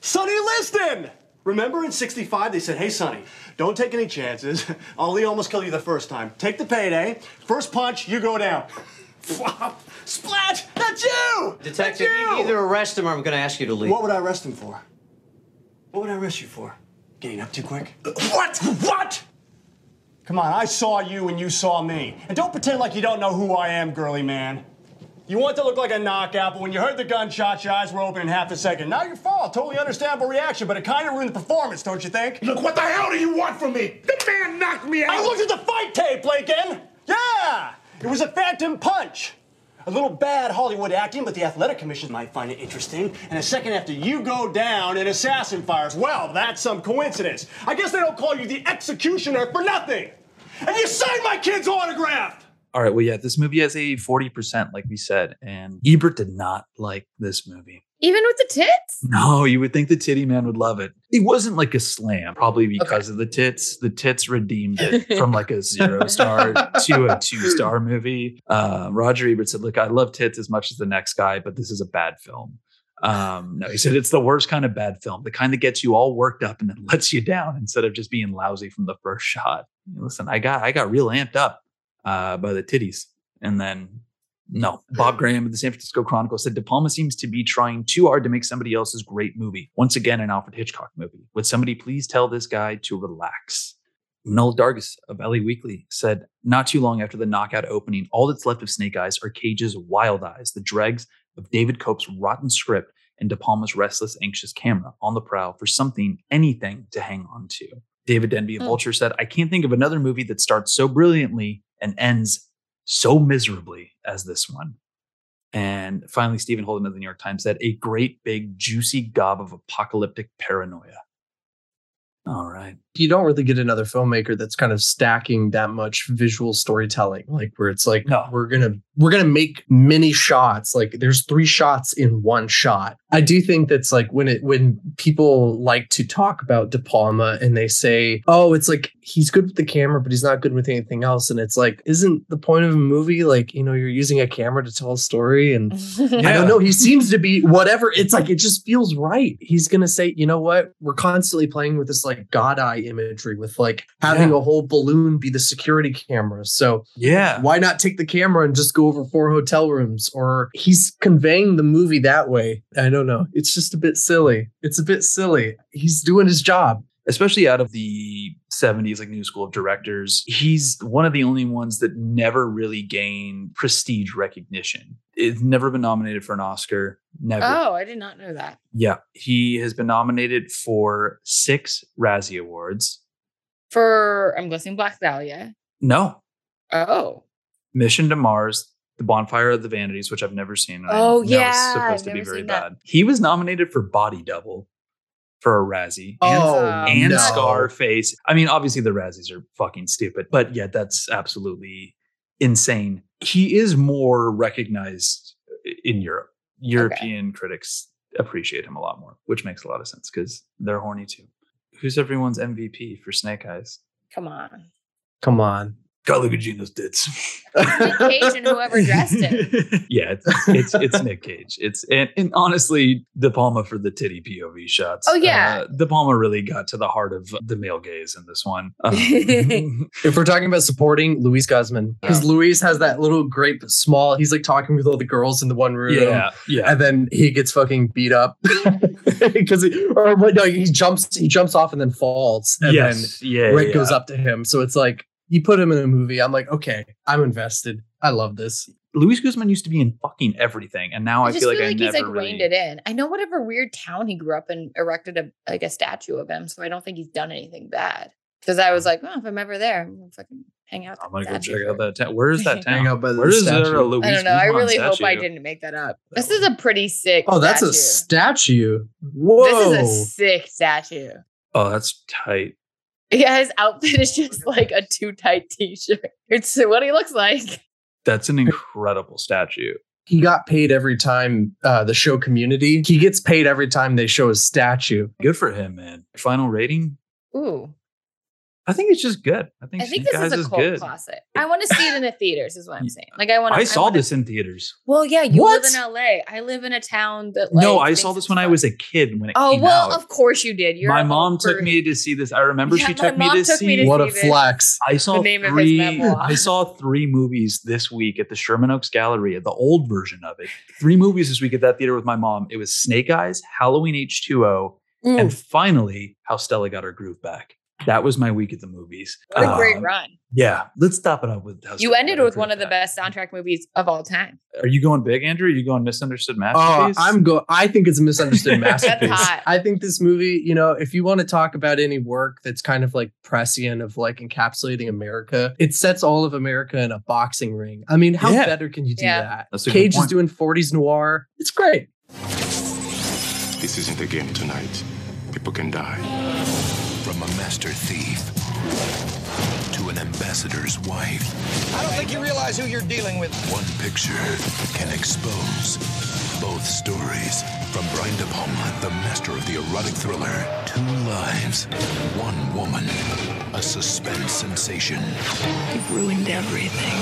Sonny Liston! Remember in 65 they said, hey Sonny, don't take any chances. Ali almost killed you the first time. Take the payday. First punch, you go down. Flop. Splash! That's you!
Detective,
That's you!
you either arrest him or I'm going to ask you to leave.
What would I arrest him for? What would I arrest you for? Getting up too quick? What? What? Come on, I saw you and you saw me. And don't pretend like you don't know who I am, girly man. You want to look like a knockout, but when you heard the gunshot, your eyes were open in half a second. Not your fault. Totally understandable reaction, but it kind of ruined the performance, don't you think?
Look, what the hell do you want from me? The man knocked me out.
I looked at the fight tape, Lincoln. Yeah, it was a phantom punch. A little bad Hollywood acting, but the athletic commission might find it interesting. And a second after you go down, an assassin fires. Well, that's some coincidence. I guess they don't call you the executioner for nothing. And you signed my kid's autograph.
All right. Well, yeah, this movie has a 40%, like we said, and Ebert did not like this movie.
Even with the tits?
No, you would think the titty man would love it. It wasn't like a slam, probably because of the tits. The tits redeemed it from like a zero star to a two star movie. Uh, Roger Ebert said, Look, I love tits as much as the next guy, but this is a bad film. Um, no, he said it's the worst kind of bad film, the kind that gets you all worked up and then lets you down instead of just being lousy from the first shot. Listen, I got I got real amped up uh, by the titties, and then no. Bob Graham of the San Francisco Chronicle said De Palma seems to be trying too hard to make somebody else's great movie. Once again, an Alfred Hitchcock movie. Would somebody please tell this guy to relax? Manohla Dargis of LA Weekly said, not too long after the knockout opening, all that's left of Snake Eyes are Cage's wild eyes, the dregs of David Koepp's rotten script, and De Palma's restless, anxious camera on the prowl for something, anything to hang on to. David Denby of
Hmm.
Vulture said, I can't think of another movie that starts so brilliantly and ends so miserably as this one. And finally, Stephen Holden of the New York Times said, a great big juicy gob of apocalyptic paranoia. All right.
You don't really get another filmmaker that's kind of stacking that much visual storytelling, like where it's like
No.
we're gonna we're gonna make many shots. Like there's three shots in one shot I do think that's like when it when people like to talk about De Palma and they say, "Oh, it's like he's good with the camera, but he's not good with anything else." And it's like, isn't the point of a movie like you know you're using a camera to tell a story? And I don't know. He seems to be whatever. It's like it just feels right. He's gonna say, you know what? We're constantly playing with this like God eye imagery with like having
Yeah.
a whole balloon be the security camera. So
Yeah.
why not take the camera and just go over four hotel rooms? Or he's conveying the movie that way. I don't know. It's just a bit silly. It's a bit silly. He's doing his job.
especially out of the 70s like new school of directors he's one of the only ones that never really gained prestige recognition it's never been nominated for an oscar never
Oh, I did not know that.
yeah he has been nominated for six razzie awards
For I'm guessing Black Dahlia.
no
Oh.
mission to mars the bonfire of the vanities which i've never seen
Oh,
know it's
yeah,
supposed
I've
to be very bad he was nominated for body double for a razzie and
Oh,
and
no.
Scarface. I mean, obviously the Razzies are fucking stupid, but yeah, that's absolutely insane. He is more recognized in Europe. European critics appreciate him a lot more, which makes a lot of sense because they're horny too. Who's everyone's MVP for Snake Eyes?
Come on.
Come on.
God, look at Gugino's tits.
Nick Cage and whoever dressed him.
yeah, it's, it's it's Nick Cage. It's and, and honestly, De Palma for the titty POV shots.
Oh, yeah.
uh, De Palma really got to the heart of the male gaze in this one. Um,
If we're talking about supporting Luis Guzman, because Luis has that little great small, he's like talking with all the girls in the one room.
yeah, yeah.
And then he gets fucking beat up because he, or what, no, he jumps, he jumps off and then falls. And
yes, yeah.
then Rick
yeah.
goes up to him. So it's like, you put him in a movie. I'm like, okay, I'm invested. I love this.
Luis Guzman used to be in fucking everything, and now I,
I just
feel
feel
like,
like,
I
he's
never
like
really.
reined it in. I know whatever weird town he grew up in erected a like a statue of him, so I don't think he's done anything bad. Because I was like, oh, if I'm ever there, I'm gonna fucking hang out.
I'm gonna go check out that town. Where is that town?
Hang out by the
Where is there
statue.
a Luis
I don't know. I
Guzman
really hope I didn't make that up. This is a pretty sick.
Oh, that's a
statue.
statue. Whoa.
This is a sick statue.
Oh, that's tight.
Yeah, his outfit is just like a too tight t-shirt. It's what he looks like.
That's an incredible statue.
he got paid every time uh, the show community. He gets paid every time they show his statue.
Good for him, man. Final rating?
Ooh,
I think it's just good. I think,
I think this is a cult
good.
classic. I want to see it in the theaters. Is what I'm saying. Like I want.
To, I saw
wanna,
this in theaters.
Well, yeah, you
What?
live in LA. I live in a town that. Like,
no, I saw this
it's
when I was a kid when it came out.
Oh
came
well,
out.
of course you did. You're
my mom
little
took me to see this. I remember
Yeah,
she
my
took me to
took me
see.
to
What a
see this.
flex.
I saw
name of his
three. I saw three movies this week at the Sherman Oaks Galleria, the old version of it. Three movies this week at that theater with my mom. It was Snake Eyes, Halloween H two O,
Mm,
and finally How Stella Got Her Groove Back. That was my week at the movies.
what a great
Um,
run!
Yeah, let's stop it up with. How
You ended with one
Groove
of the
Back.
best soundtrack movies of all time.
Are you going big, Andrew? Are you going misunderstood
Oh,
masterpiece?
I'm go. I think it's a misunderstood masterpiece.
hot.
I think this movie, you know, if you want to talk about any work that's kind of like prescient of like encapsulating America, it sets all of America in a boxing ring. I mean, how
Yeah.
better can you do
Yeah.
that?
That's a good
Cage is doing 40s noir. It's great.
This isn't a game tonight. People can die.
From a master thief to an ambassador's wife,
I don't think you realize who you're dealing with.
one picture can expose both stories. From Brian De Palma, the master of the erotic thriller, two lives, one woman, a suspense sensation.
You've ruined everything.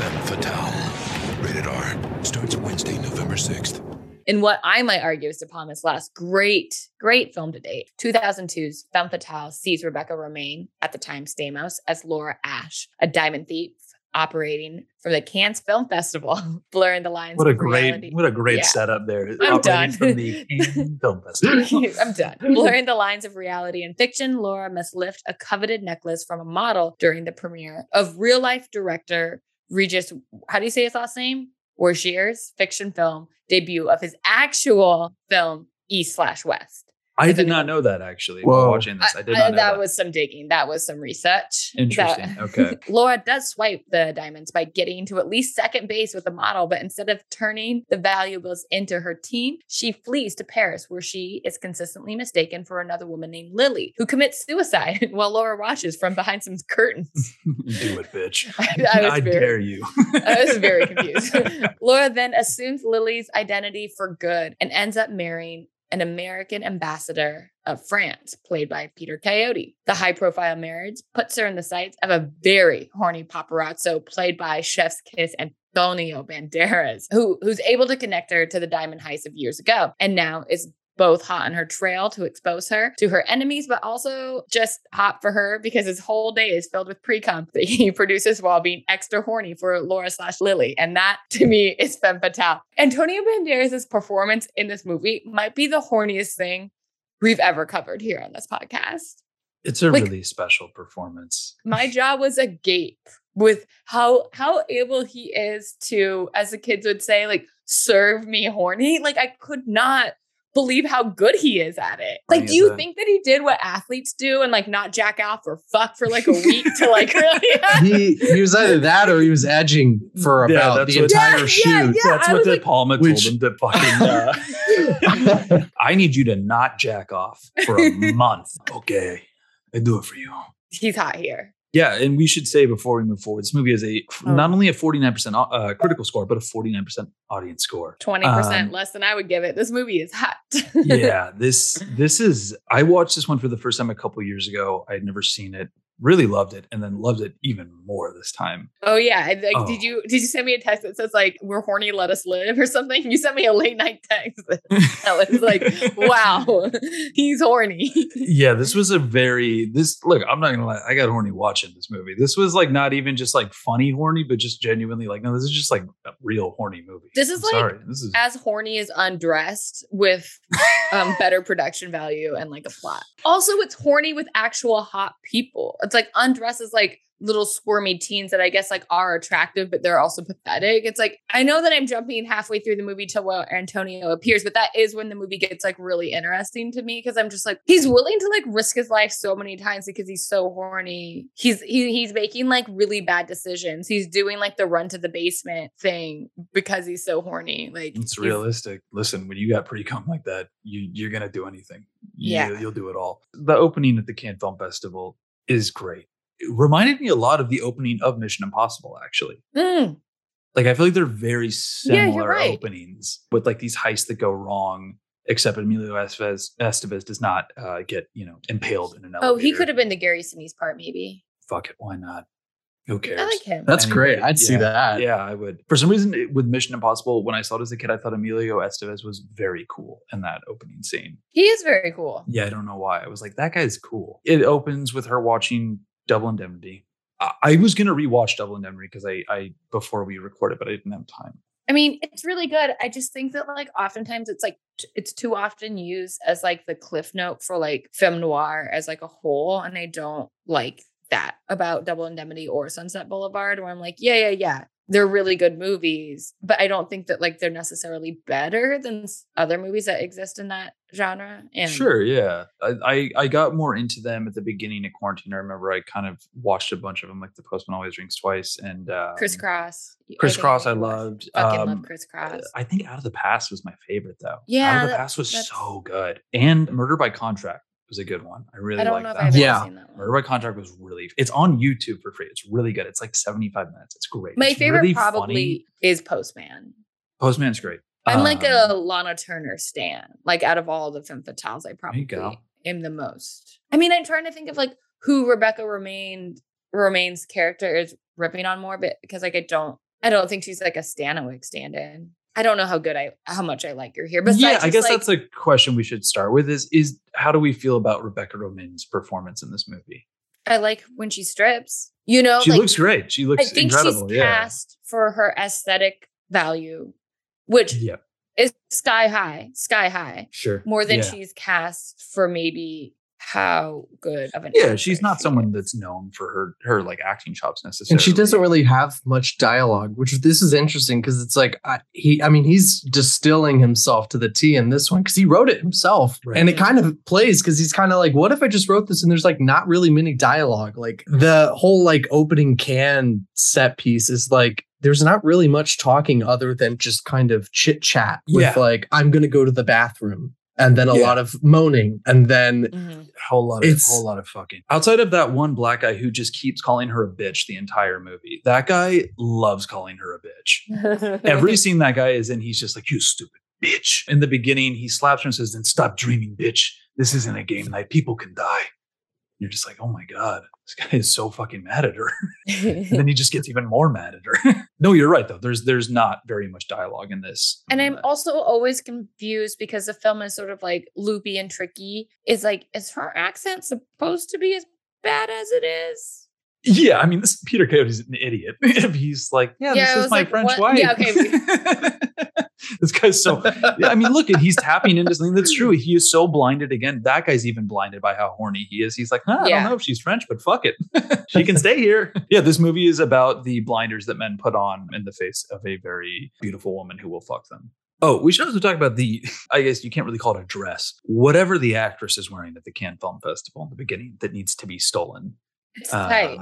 Femme Fatale. Rated R. Starts Wednesday, November 6th.
In what I might argue is De Palma's last great, great film to date. 2002's Femme Fatale sees Rebecca Romijn, at the time Stamos, as Laura Ash, a diamond thief operating from the Cannes Film Festival, blurring the lines.
What a
of
great,
reality.
what a great
Yeah.
setup there.
I'm
Operating
done.
From the Cannes Film Festival.
I'm done. Blurring the lines of reality and fiction, Laura must lift a coveted necklace from a model during the premiere of real life director Regis, how do you say his last name? Wargnier's fiction film debut of his actual film, East slash West.
I did not know that actually.
Whoa.
While watching this, I, did not know
that,
that.
was some digging. That was some research.
Interesting.
That-
Okay.
Laura does swipe the diamonds by getting to at least second base with the model, but instead of turning the valuables into her team, she flees to Paris, where she is consistently mistaken for another woman named Lily, who commits suicide while Laura watches from behind some curtains.
Do it, bitch.
I, I was very,
dare you.
I was very confused. Laura then assumes Lily's identity for good and ends up marrying an American ambassador of France, played by Peter Coyote. The high profile marriage puts her in the sights of a very horny paparazzo, played by Chef's Kiss Antonio Banderas, who, who's able to connect her to the diamond heist of years ago and now is both hot on her trail to expose her to her enemies, but also just hot for her because his whole day is filled with pre-cum that he produces while being extra horny for Laura slash Lily. And that to me is femme fatale. Antonio Banderas' performance in this movie might be the horniest thing we've ever covered here on this podcast.
It's a
Like-
really special performance.
My jaw was agape with how how able he is to, as the kids would say, like serve me horny. Like I could not believe how good he is at it. Like, do you
is a-
think that he did what athletes do and like not jack off or fuck for like a week to like really?
he he was either that or he was edging for about
that's
the entire
Yeah,
shoot.
yeah, yeah.
That's
I
what
was
De
like-
Palma
Which-
told him to fucking. Uh, I need you to not jack off for a month. Okay, I do it for you.
He's hot here.
Yeah, and we should say before we move forward, this movie has a
Oh.
not only a forty nine percent uh, critical score, but a forty nine percent audience score.
20%
Um,
less than I would give it. This movie is hot.
yeah, this this is. I watched this one for the first time a couple years ago. I had never seen it. Really loved it, and then loved it even more this time.
Oh yeah. Like,
Oh.
did you did you send me a text that says like we're horny, let us live or something? You sent me a late night text that was like, wow, he's horny.
yeah, this was a very this look. I'm not gonna lie, I got horny watching this movie. This was like not even just like funny horny, but just genuinely like no, this is just like a real horny movie.
This is
I'm
like
sorry. This is
as horny as undressed with um better production value and like a plot. Also, it's horny with actual hot people. It's like undresses like little squirmy teens that I guess like are attractive, but they're also pathetic. It's like I know that I'm jumping halfway through the movie to where Antonio appears, but that is when the movie gets like really interesting to me because I'm just like he's willing to like risk his life so many times because he's so horny. He's he, he's making like really bad decisions. He's doing like the run to the basement thing because he's so horny. Like
it's realistic. Listen, when you got pre cum like that, you you're gonna do anything. You,
Yeah.
you'll do it all. The opening at the Cannes Film Festival is great. It reminded me a lot of the opening of Mission Impossible, actually.
Mm.
Like I feel like they're very
Yeah,
similar
right.
openings with like these heists that go wrong. Except Emilio Estevez, Estevez does not uh, get you know impaled in an elevator.
Oh, he could have been the Gary Sinise part, maybe.
Fuck it, why not? Who cares?
I like him.
That's great.
Anyway,
I'd see that.
Yeah, I would. For some reason, it- with Mission Impossible, when I saw it as a kid, I thought Emilio Estevez was very cool in that opening scene.
He is very cool.
Yeah, I don't know why. I was like, that guy's cool. It opens with her watching Double Indemnity. I, I was gonna rewatch Double Indemnity because I, I before we recorded, but I didn't have time.
I mean, it's really good. I just think that like oftentimes it's like t- it's too often used as like the cliff note for like film noir as like a whole, and I don't like that about Double Indemnity or Sunset Boulevard, where I'm like, yeah, yeah, yeah, they're really good movies, but I don't think that like they're necessarily better than other movies that exist in that genre. And
Sure, yeah. I, I I got more into them at the beginning of quarantine. I remember I kind of watched a bunch of them, like The Postman Always Drinks Twice and um,
Criss Cross,
Criss
think
Cross I loved.
Fucking
Um,
love Criss Cross.
I think Out of the Past was my favorite though.
Yeah, Out
of the
that-
Past was so good. And Murder by Contract was a good one. I really like that.
I've
Yeah.
that one.
Murder by Contract was really it's on YouTube for free. It's really good. It's like 75 minutes. It's great.
My
It's
favorite
really
probably
funny.
is Postman.
Postman's great.
I'm like a
Um,
Lana Turner stan. Like out of all the femme fatales, I probably
go.
am the most. I mean, I'm trying to think of like who Rebecca remained Romijn's character is ripping on more, but because like I don't, I don't think she's like a Stanwyck stand-in. I don't know how good I, how much I like her here. But
yeah, I guess that's a question we should start with is is how do we feel about Rebecca Romijn's performance in this movie?
I like when she strips. You know,
she
like,
looks great. She looks
I think
incredible.
she's
yeah.
cast for her aesthetic value, which
Yeah.
is sky high, sky high.
Sure.
more than
Yeah.
she's cast for maybe how good of an
Yeah, she's not
she
someone
is.
that's known for her her like acting chops necessarily.
and she doesn't really have much dialogue which this is interesting because it's like I, he i mean he's distilling himself to the t in this one because he wrote it himself
Right.
and it kind of plays because he's kind of like what if i just wrote this and there's like not really many dialogue like the whole like opening Cannes set piece is like there's not really much talking other than just kind of chit chat with
Yeah.
like i'm gonna go to the bathroom and then a
Yeah.
lot of moaning and then
Mhm.
whole lot of
It's-
whole lot of fucking. Outside of that one black guy who just keeps calling her a bitch the entire movie, that guy loves calling her a bitch. Every scene that guy is in, he's just like, "You stupid bitch." In the beginning, he slaps her and says, "Then stop dreaming, bitch. This isn't a game night. People can die." You're just like, "Oh my god, this guy is so fucking mad at her." and then he just gets even more mad at her. no, you're right though. There's there's not very much dialogue in this.
And I'm uh, also always confused because the film is sort of like loopy and tricky. Is like, is her accent supposed to be as bad as it is?
Yeah, I mean, this Peter Coyote's an idiot. if he's like, yeah,
Yeah,
this is my
like,
French
what?
wife.
Yeah, okay.
this guy's so. Yeah, I mean, look, at he's tapping into something that's true. He is so blinded again. That guy's even blinded by how horny he is. He's like, huh, I
Yeah.
don't know if she's French, but fuck it, she can stay here. Yeah, this movie is about the blinders that men put on in the face of a very beautiful woman who will fuck them. Oh, we should also talk about the. I guess you can't really call it a dress. Whatever the actress is wearing at the Cannes Film Festival in the beginning that needs to be stolen.
It's
Uh,
tight.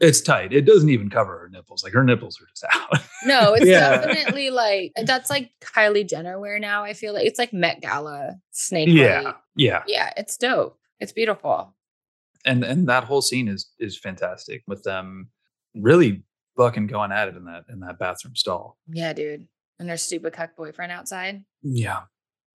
It's tight. It doesn't even cover her nipples. Like her nipples are just out.
No, it's
Yeah.
definitely like that's like Kylie Jenner wear now. I feel like it's like Met Gala snake.
yeah,
bite.
yeah.
yeah, it's dope. It's beautiful.
And and that whole scene is is fantastic with them really fucking going at it in that in that bathroom stall.
Yeah, dude. And her stupid cuck boyfriend outside.
Yeah.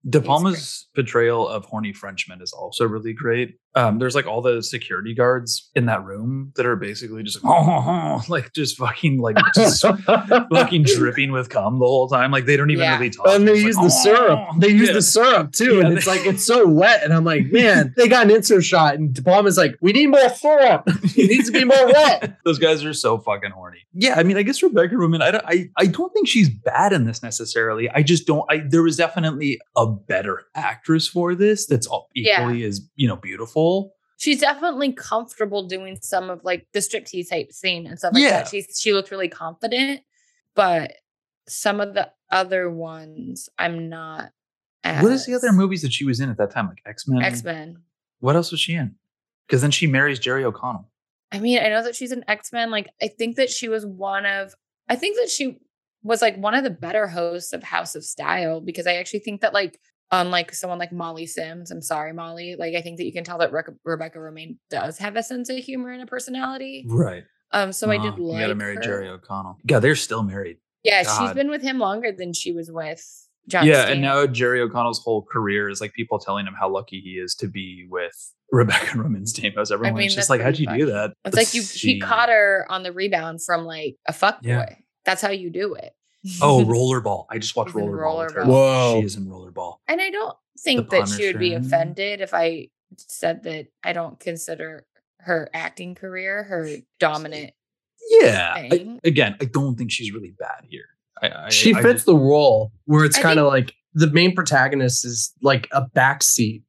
De Palma's portrayal of horny Frenchmen is also really great. Um, there's like all the security guards in that room that are basically just like, oh, like just fucking like just fucking dripping with cum the whole time. Like they don't even
Yeah.
really talk.
and they use
like,
the syrup.
"Oh."
They use
Yeah.
the syrup too,
Yeah,
and it's
they-
like it's so wet. And I'm like, man, they got an insert shot, and De Palma's like, we need more syrup. It needs to be more wet.
Those guys are so fucking horny. Yeah, I mean, I guess Rebecca Romijn. I don't, I, I don't think she's bad in this necessarily. I just don't. I there was definitely a better actress for this. That's all
Yeah.
equally as you know beautiful.
She's definitely comfortable doing some of like the striptease type scene and stuff like
Yeah.
that. She's she looked really confident, but some of the other ones I'm not.
What is the other movies that she was in at that time? Like X Men.
X Men.
What else was she in? Because then she marries Jerry O'Connell.
I mean, I know that she's an X Men. Like, I think that she was one of. I think that she was like one of the better hosts of House of Style because I actually think that like unlike someone like Molly Sims, I'm sorry, Molly. Like, I think that you can tell that Rec- Rebecca Romijn does have a sense of humor and a personality.
Right.
Um, so I did
you
like.
gotta marry
her.
Jerry O'Connell. God, they're still married.
Yeah, she's been with him longer than she was with John.
yeah,
Stamos.
and now Jerry O'Connell's whole career is like people telling him how lucky he is to be with Rebecca Romijn Stamos. Everyone's
mean,
just like, how'd you do that?
It's like you he
She-
caught her on the rebound from like a fuck boy.
Yeah.
That's how you do it.
Oh, Rollerball. I just watched
She's in
Rollerball.
Rollerball.
Whoa.
She is in Rollerball.
And I don't think
The
that she would be offended if I said that I don't consider her acting career her dominant.
Yeah. I- again, I don't think she's really bad here. I, I,
She
I
fits
just-
the role where it's kind of like the main protagonist is like a backseat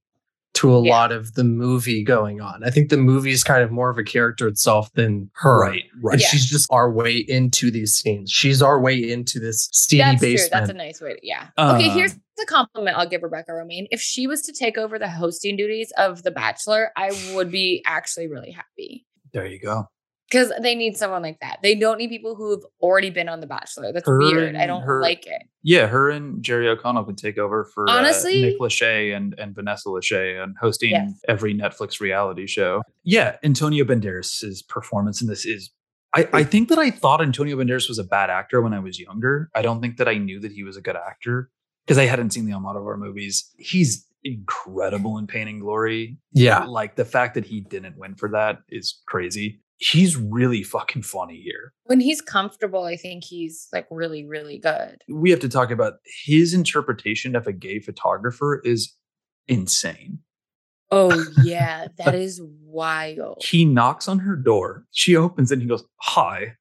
to a
Yeah.
lot of the movie going on. I think the movie is kind of more of a character itself than her.
Right, right.
Yeah.
she's just our way into these scenes. She's our way into this seedy
That's
basement.
true. That's a nice way to yeah. okay,
Um,
here's the compliment I'll give Rebecca Romijn. If she was to take over the hosting duties of The Bachelor, I would be actually really happy.
There you go.
Because they need someone like that. They don't need people who have already been on The Bachelor. That's
Her
weird. I don't
her-
like it.
Yeah, her and Jerry O'Connell could take over for
Honestly-
uh, Nick Lachey and, and Vanessa Lachey and hosting
Yes.
every Netflix reality show. Yeah, Antonio Banderas' performance in this is. I, I think that I thought Antonio Banderas was a bad actor when I was younger. I don't think that I knew that he was a good actor because I hadn't seen the Almodovar movies. He's incredible in Pain and Glory.
Yeah.
Like the fact that he didn't win for that is crazy. He's really fucking funny here.
When he's comfortable, I think he's like really, really good.
we have to talk about his interpretation of a gay photographer is insane.
Oh, yeah. that is wild.
He knocks on her door. She opens and he goes, "Hi."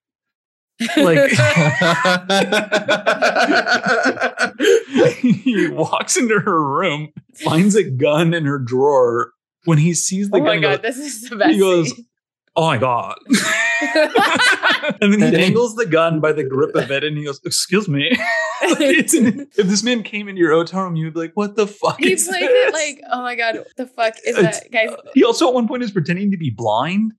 Like he walks into her room, finds a gun in her drawer, when he sees the
Oh
gun,
my god,
goes-
this is the best.
he goes. "Oh my god!" and then he dangles the gun by the grip of it, and he goes, "Excuse me." Like, an- if this man came into your hotel room, you'd be like, "What the fuck?"
He
this?
it like, oh my god, what the fuck is
It's-
that, guys?
He also at one point is pretending to be blind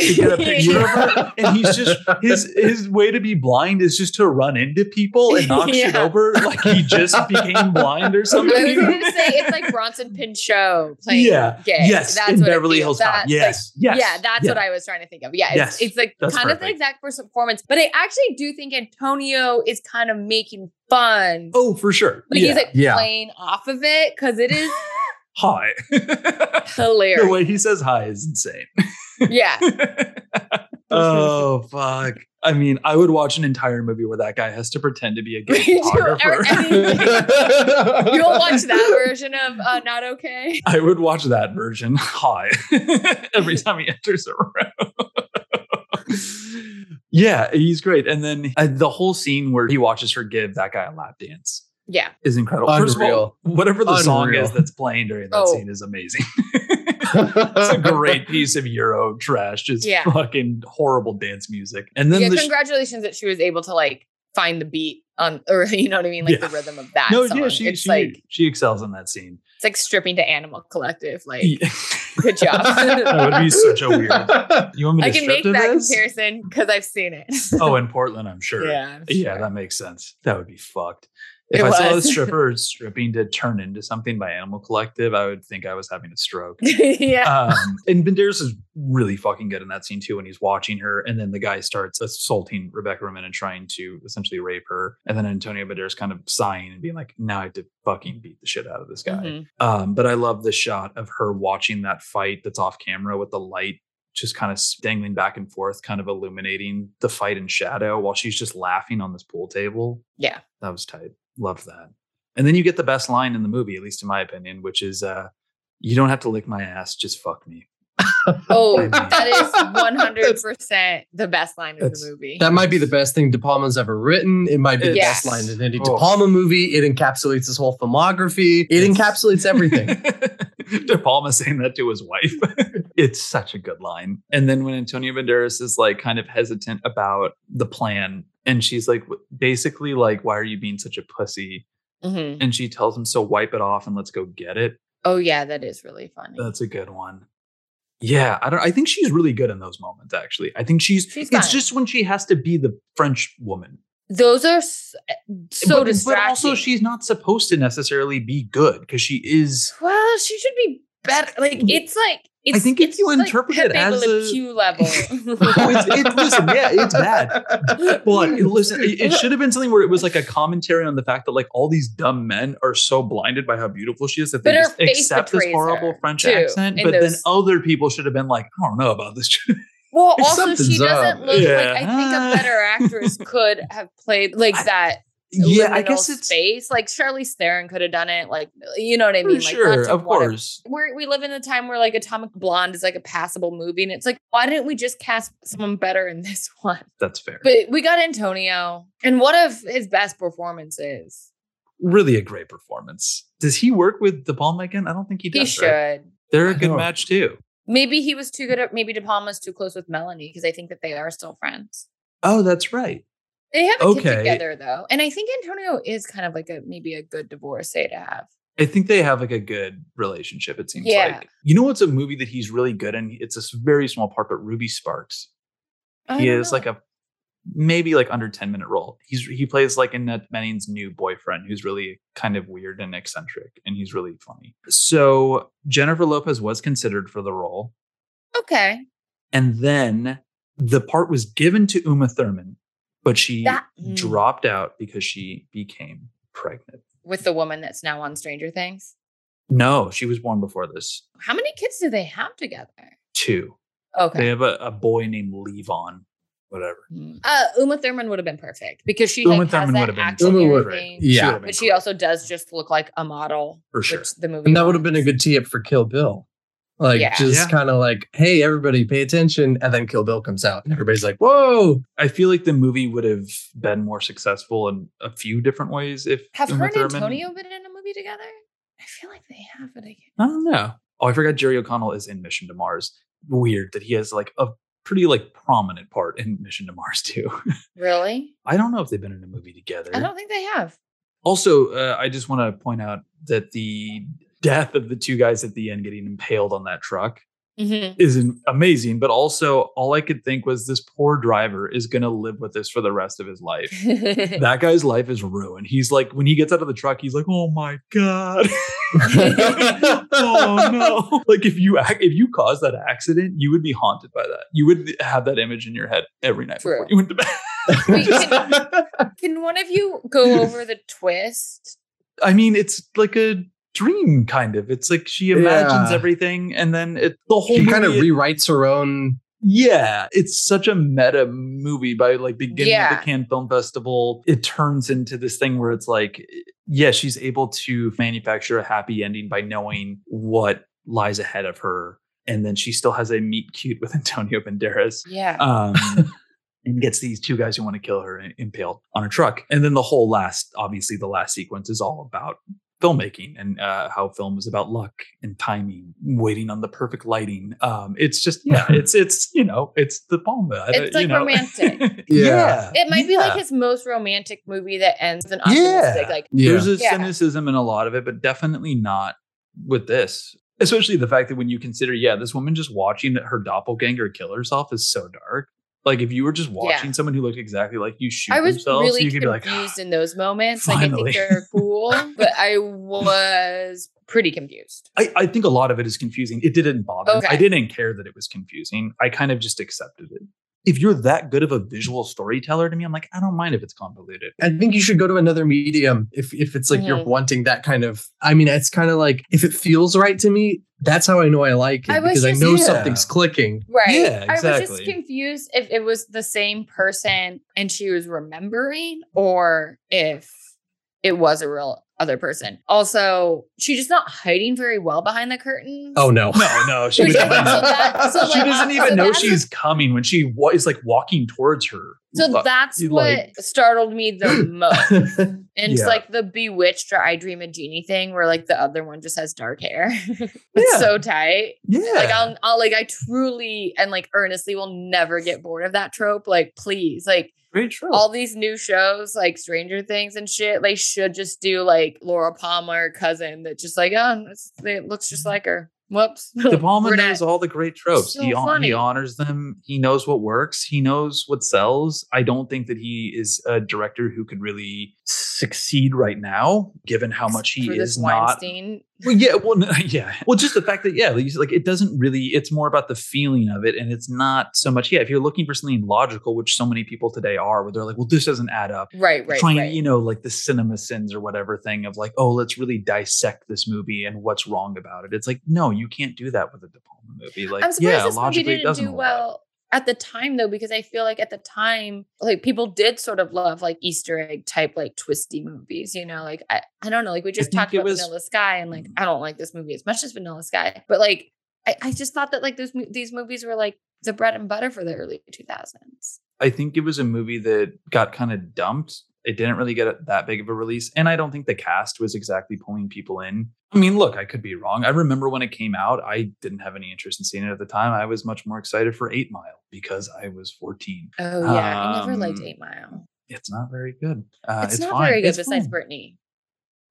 to get a picture of her, and he's just his his way to be blind is just to run into people and knock shit over, like he just became blind or something.
I
something.
was gonna say it's like Bronson Pinchot playing
Yeah.
gay.
Yes,
that's
in
what
Beverly. Hills Cop. Yes,
like-
yes,
yeah, that's
yeah.
what I was trying to think of. Yeah, it's,
Yes,
it's like
that's
kind of the
perfect.
exact performance, but I actually do think Antonio is kind of making fun.
Oh, for sure.
Like
yeah.
he's like
Yeah.
playing off of it because it is
hi.
hilarious.
the way he says hi is insane.
yeah,
oh fuck. I mean, I would watch an entire movie where that guy has to pretend to be a gay photographer.
you'll watch that version of uh, Not Okay.
I would watch that version. Hi. Every time he enters a room. yeah, he's great. And then uh, the whole scene where he watches her give that guy a lap dance
Yeah,
is incredible. First of all, whatever the song is that's playing during that
Oh.
scene is amazing. it's a great piece of Euro trash, just
Yeah.
fucking horrible dance music. And then
yeah.
the sh-
Congratulations that she was able to like find the beat on, or you know what I mean, like
Yeah.
the rhythm of that.
no,
song.
yeah, she
it's
she,
like
she excels in that scene.
it's like stripping to Animal Collective. Like,
Yeah.
good job.
that would be such a weird. You want me to
I can make
to
that
this?
comparison because I've seen it.
Oh, in Portland, I'm sure.
Yeah, I'm
Yeah, that makes sense. That would be fucked. If
It
I saw a
was.
stripper stripping to turn into something by Animal Collective, I would think I was having a stroke.
yeah.
Um, and Banderas is really fucking good in that scene too when he's watching her, and then the guy starts assaulting Rebecca Romijn and trying to essentially rape her, and then Antonio Banderas kind of sighing and being like, "Now I have to fucking beat the shit out of this guy."
Mhm.
Um, but I love the shot of her watching that fight that's off camera with the light just kind of dangling back and forth, kind of illuminating the fight in shadow while she's just laughing on this pool table.
Yeah.
That was tight. Loved that. And then you get the best line in the movie, at least in my opinion, which is uh, you don't have to lick my ass, just fuck me.
Oh, that is 100% the best line
in
the movie.
That might be the best thing De Palma's ever written. It might be the
Yes.
best line in any De
Oh.
Palma movie. It encapsulates his whole filmography. It
It's-
encapsulates everything.
De Palma saying that to his wife. it's such a good line. And then when Antonio Banderas is like kind of hesitant about the plan, and she's like, basically, like, why are you being such a pussy?
Mhm.
And she tells him, so wipe it off and let's go get it.
Oh, yeah, that is really funny.
That's a good one. Yeah, I don't. I think she's really good in those moments. Actually, I think she's.
She's
it's
fine.
just when she has to be the French woman.
Those are so
but,
distracting.
But also, she's not supposed to necessarily be good because she is.
well, she should be better. Like it's like it's,
I think if you
like
interpret it as
Le
a-
level.
Oh, it's, it, listen, yeah, it's bad. But listen, it, it should have been something where it was like a commentary on the fact that like all these dumb men are so blinded by how beautiful she is that they
But her
just accept this horrible French
too,
accent. But then other people should have been like, I don't know about this.
well, also she doesn't
up.
look
Yeah.
like I think a better actress could have played like that.
Yeah, I guess it's
space. Like Charlize Theron could have done it. Like you know what I
oh,
mean?
Sure,
lots
of
whatever.
course.
We're, we live in a time where like Atomic Blonde is like a passable movie, and it's like, why didn't we just cast someone better in this one?
That's fair.
But we got Antonio, and one of his best performances.
really a great performance. Does he work with De Palma again? I don't think he does.
He should.
right? They're a good match too.
Maybe he was too good at. Maybe De Palma's too close with Melanie because I think that they are still friends.
Oh, that's right.
They have a
Okay.
kid together though, and I think Antonio is kind of like a maybe a good divorcee to have.
I think they have like a good relationship. It seems
Yeah.
like. You know what's a movie that he's really good in? It's a very small part, but Ruby Sparks.
I
he is
know.
like a maybe like under 10 minute role. He's he plays like Annette Bening's new boyfriend who's really kind of weird and eccentric and he's really funny. So Jennifer Lopez was considered for the role.
okay.
And then the part was given to Uma Thurman, but she
That- mm.
dropped out because she became pregnant.
With the woman that's now on Stranger Things.
No, she was born before this.
How many kids do they have together?
Two.
Okay.
They have a, a boy named Levon, whatever.
Uh, Uma Thurman would have been perfect because she
Uma
like, has
Thurman would have been
accent
Uma
and
would-
everything.
She
Yeah.
would
But she also does just look like a model.
For sure.
which The movie.
And that would have been a good tee up for Kill Bill. Like
Yeah.
just
Yeah.
kind of like, hey, everybody, pay attention, and then Kill Bill comes out, and everybody's like, whoa.
I feel like the movie would have been more successful in a few different ways if
Have
Uma
her and
Thurman-
Antonio been in a movie together? I feel like they have, but I can't.
I don't know. Oh, I forgot Jerry O'Connell is in Mission to Mars. Weird that he has like a pretty like prominent part in Mission to Mars too.
Really?
I don't know if they've been in a movie together.
I don't think they have.
Also, uh, I just want to point out that the death of the two guys at the end getting impaled on that truck
Mhm.
is amazing. But also, all I could think was this poor driver is going to live with this for the rest of his life. that guy's life is ruined. He's like, when he gets out of the truck, he's like, "Oh my god, oh no!" Like if you if you caused that accident, you would be haunted by that. You would have that image in your head every night before you went to bed.
Wait, can, can one of you go over the twist?
I mean, it's like a dream, kind of. It's like she imagines
Yeah.
everything, and then it the whole
She kind of
movie-
rewrites her own.
Yeah, it's such a meta movie by like beginning of the Cannes Film Festival. It turns into this thing where it's like, yeah, she's able to manufacture a happy ending by knowing what lies ahead of her. And then she still has a meet cute with Antonio Banderas.
Yeah.
Um, and gets these two guys who want to kill her impaled on a truck. And then the whole last, obviously, the last sequence is all about filmmaking and uh, how film is about luck and timing, waiting on the perfect lighting. Um, it's just yeah, it's it's you know, it's De Palma.
It's like
you know.
romantic.
yeah,
It might be like his most romantic movie that ends with an
Yeah.
optimistic. Like
There's a
Yeah.
cynicism in a lot of it, but definitely not with this. Especially the fact that when you consider, yeah, this woman just watching her doppelganger kill herself is so dark. Like if you were just watching someone who looked exactly like you shoot
I was
themselves,
really
you could be like, ah,
confused in those moments. Like I think they're cool, but I was pretty confused.
I, I think a lot of it is confusing. It didn't bother. me.
Okay.
I didn't care that it was confusing. I kind of just accepted it. If you're that good of a visual storyteller to me, I'm like, I don't mind if it's convoluted.
I think you should go to another medium if if it's like you're
Mhm.
wanting that kind of. I mean, it's kind of like if it feels right to me, that's how I know I like it
I was
because I know
Yeah.
something's clicking.
Right.
Yeah,
I was just confused if it was the same person and she was remembering or if it was a real other person. Also, she's just not hiding very well behind the curtain.
Oh no,
No, no, she, doesn't,
so that- so
she
like-
doesn't even
so
know
that's-
she's coming when she wa- is like walking towards her.
So
Like-
that's
like-
what startled me the most. And it's like the bewitched or I dream a genie thing where like the other one just has dark hair. it's
Yeah.
so tight.
yeah,
Like I'll, I'll like I truly and like earnestly will never get bored of that trope. Like please, like
great show.
all these new shows like Stranger Things and shit, they should just do like Laura Palmer cousin that just like oh it looks just like her. Whoops.
De Palma
We're
knows
not-
all the great tropes.
So
he he honors them. He knows what works. He knows what sells. I don't think that he is a director who could really succeed right now, given how much he
for
is not.
Weinstein.
Well, yeah, well, yeah. Well, just the fact that yeah, like, you said, like it doesn't really. It's more about the feeling of it, and it's not so much. Yeah, if you're looking for something logical, which so many people today are, where they're like, "Well, this doesn't add up."
Right, right,
trying,
right.
you know, like the CinemaSins or whatever thing of like, oh, let's really dissect this movie and what's wrong about it. It's like, no, you can't do that with a De Palma movie. Like,
I'm surprised
yeah,
this
logically it
didn't
doesn't
do well at the time though, because I feel like at the time, like people did sort of love like Easter egg type like twisty movies, you know, like I, I don't know, like we just talked about
was-
Vanilla Sky and like mm. I don't like this movie as much as Vanilla Sky, but like I, I just thought that like those these movies were like the bread and butter for the early 2000s.
I think it was a movie that got kind of dumped. It didn't really get that big of a release. And I don't think the cast was exactly pulling people in. I mean, look, I could be wrong. I remember when it came out, I didn't have any interest in seeing it at the time. I was much more excited for Eight Mile because I was 14.
Oh yeah, I never liked
Um,
Eight Mile.
It's not very good. Uh,
it's,
it's,
not
fine.
very good
It's
besides
fine.
Brittany.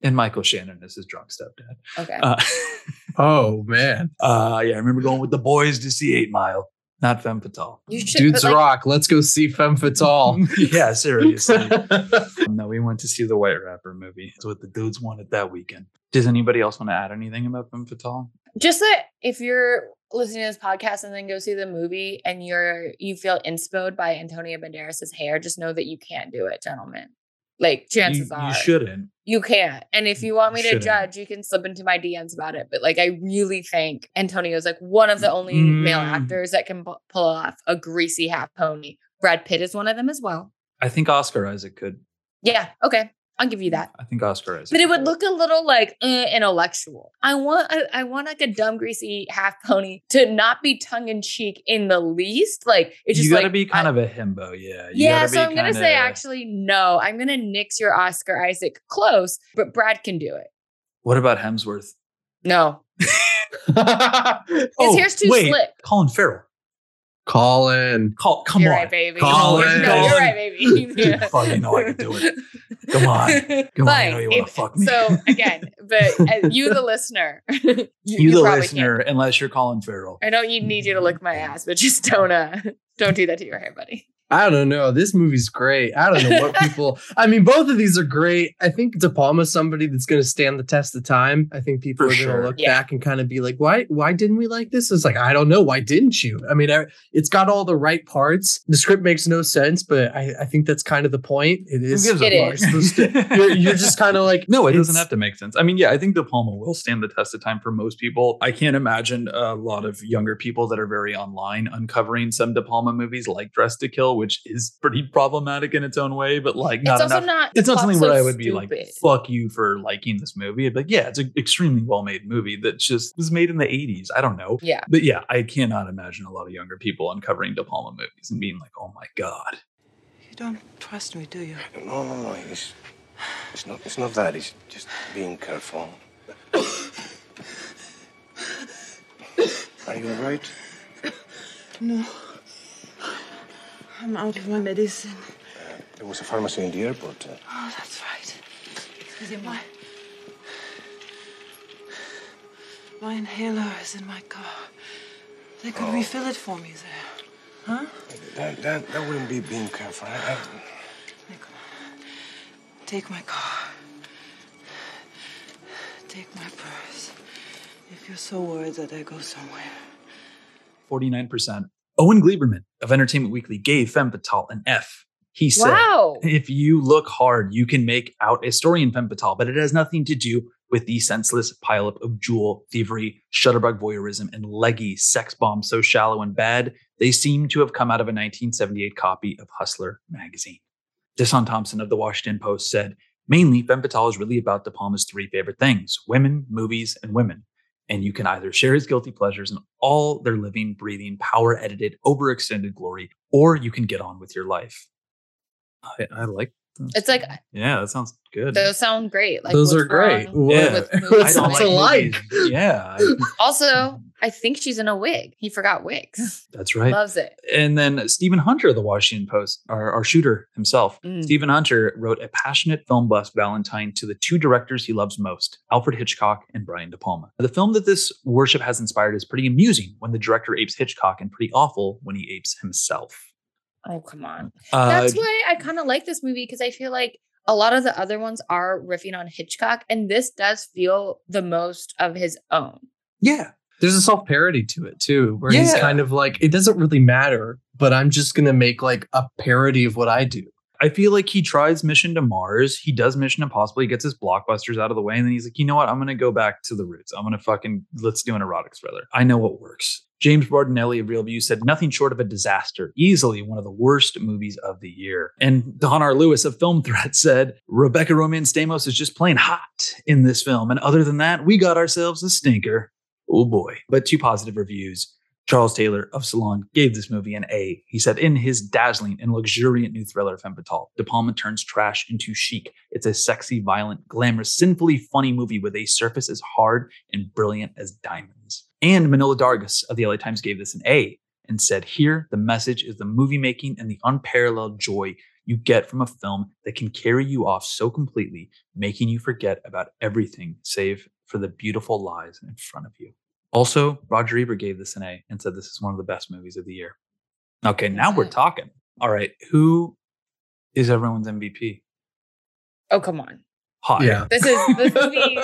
And Michael Shannon is his drunk stepdad.
Okay.
Uh,
Oh man,
uh, yeah, I remember going with the boys to see Eight Mile, not Femme Fatale.
you should
dudes
like,
rock. Let's go see Femme Fatale.
yeah, seriously. no, we went to see the White Rapper movie. It's what the dudes wanted that weekend. Does anybody else want to add anything about Femme Fatale?
just that if you're listening to this podcast and then go see the movie and you're you feel inspoed by Antonio Banderas' hair, just know that you can't do it, gentlemen. Like chances
you,
are
you shouldn't.
you can't. And if you want me to judge, you can slip into my DMs about it. But like, I really think Antonio's like one of the only male
Mm.
actors that can pu- pull off a greasy half pony. Brad Pitt is one of them as well.
I think Oscar Isaac could.
Yeah, okay, I'll give you that.
I think Oscar Isaac.
But it would look a little like uh, intellectual. I want, I, I want like a dumb, greasy half pony to not be tongue in cheek in the least. Like it's just
you got to
like,
be kind
I-
of a himbo, yeah. You
yeah. So
be
I'm gonna say actually no. I'm gonna nix your Oscar Isaac close, but Brad can do it.
What about Hemsworth?
No, His
Oh,
hair's too
wait,
slick.
Colin Farrell.
Colin.
Call, come
you're
on.
right, baby.
Colin.
No, you're right, baby.
You fucking know I can do it. Come on. Come on, I know you wanna fuck me.
So again, but uh, you, the listener, you,
You, the listener,
can't.
unless you're Colin Farrell.
I don't need you to lick my ass, but just don't uh, don't do that to your hair, buddy.
I don't know. This movie's great. I don't know what people. I mean, both of these are great. I think De Palma's somebody that's going to stand the test of time. I think people
For
are going
sure.
to look
Yeah.
back and kind of be like, "Why? Why didn't we like this?" It's like I don't know. Why didn't you? I mean, I, it's got all the right parts. The script makes no sense, but I, I think that's kind of the point. It is.
gives a
It
you're to- You're, you're just kind of like,
No, it doesn't have to make sense. I mean, yeah, I think De Palma will stand the test of time for most people. I can't imagine a lot of younger people that are very online uncovering some De Palma movies like Dress to Kill, which is pretty problematic in its own way, but like not
it's also
enough.
not.
it's not something
so
where I would be like, fuck you for liking this movie. But yeah, it's an extremely well made movie that just was made in the 80s. I don't know.
Yeah.
But yeah, I cannot imagine a lot of younger people uncovering De Palma movies and being like, oh my God.
You don't trust me, do you?
No, no, no. It's, it's not. It's not that. It's just being careful. Are you all right?
No. I'm out of my medicine.
There was a pharmacy in the airport. Uh,
Oh, that's right. Excuse me. My, my inhaler is in my car. They could refill it for me there. Huh?
that, that, that wouldn't be being careful. I, I,
Take my car. Take my purse. If you're so worried that I go somewhere.
49%. Owen Gleiberman of Entertainment Weekly gave Femme Fatale an F. He said,
Wow.
if you look hard, you can make out a story in Femme Fatale, but it has nothing to do with the senseless pileup of jewel thievery, shutterbug voyeurism, and leggy sex bombs so shallow and bad they seem to have come out of a 1978 copy of Hustler magazine. Desson Thomson of the Washington Post said, mainly, Femme Fatale is really about De Palma's three favorite things women, movies, and women. And you can either share his guilty pleasures in all their living, breathing, power edited, overextended glory, or you can get on with your life. I, I like
It's like
Yeah, that sounds good.
those sound great. Like
Those are great.
wrong
Yeah.
with movies
What's
and
not to like?
movies. Yeah,
Also, I think she's in a wig. He forgot wigs.
that's right.
Loves it.
and then Stephen Hunter of the Washington Post, our, our shooter himself,
Mm.
Stephen Hunter wrote a passionate film bust Valentine to the two directors he loves most, Alfred Hitchcock and Brian De Palma. The film that this worship has inspired is pretty amusing when the director apes Hitchcock and pretty awful when he apes himself.
Oh, come on.
Uh,
That's why I kind of like this movie because I feel like a lot of the other ones are riffing on Hitchcock, and this does feel the most of his own.
yeah,
There's a self parody to it too, where he's kind of like, it doesn't really matter, but I'm just gonna make like a parody of what I do.
I feel like he tries Mission to Mars. He does Mission Impossible. He gets his blockbusters out of the way, and then he's like, you know what? I'm gonna go back to the roots. I'm gonna fucking let's do an erotic thriller. I know what works. James Berardinelli of Real View said nothing short of a disaster, easily one of the worst movies of the year. And Don R. Lewis of Film Threat said Rebecca Romijn Stamos is just plain hot in this film, and other than that, we got ourselves a stinker. Oh boy! But two positive reviews. Charles Taylor of Salon gave this movie an A. He said, in his dazzling and luxuriant new thriller, Femme Fatale, De Palma turns trash into chic. It's a sexy, violent, glamorous, sinfully funny movie with a surface as hard and brilliant as diamonds. And Manohla Dargis of the LA Times gave this an A and said, here, the message is the movie making and the unparalleled joy you get from a film that can carry you off so completely, making you forget about everything save for the beautiful lies in front of you. Also, Roger Ebert gave this an A and said this is one of the best movies of the year. Okay, now we're talking. All right, who is everyone's MVP?
Oh, come on.
Hot.
Yeah.
This is this movie.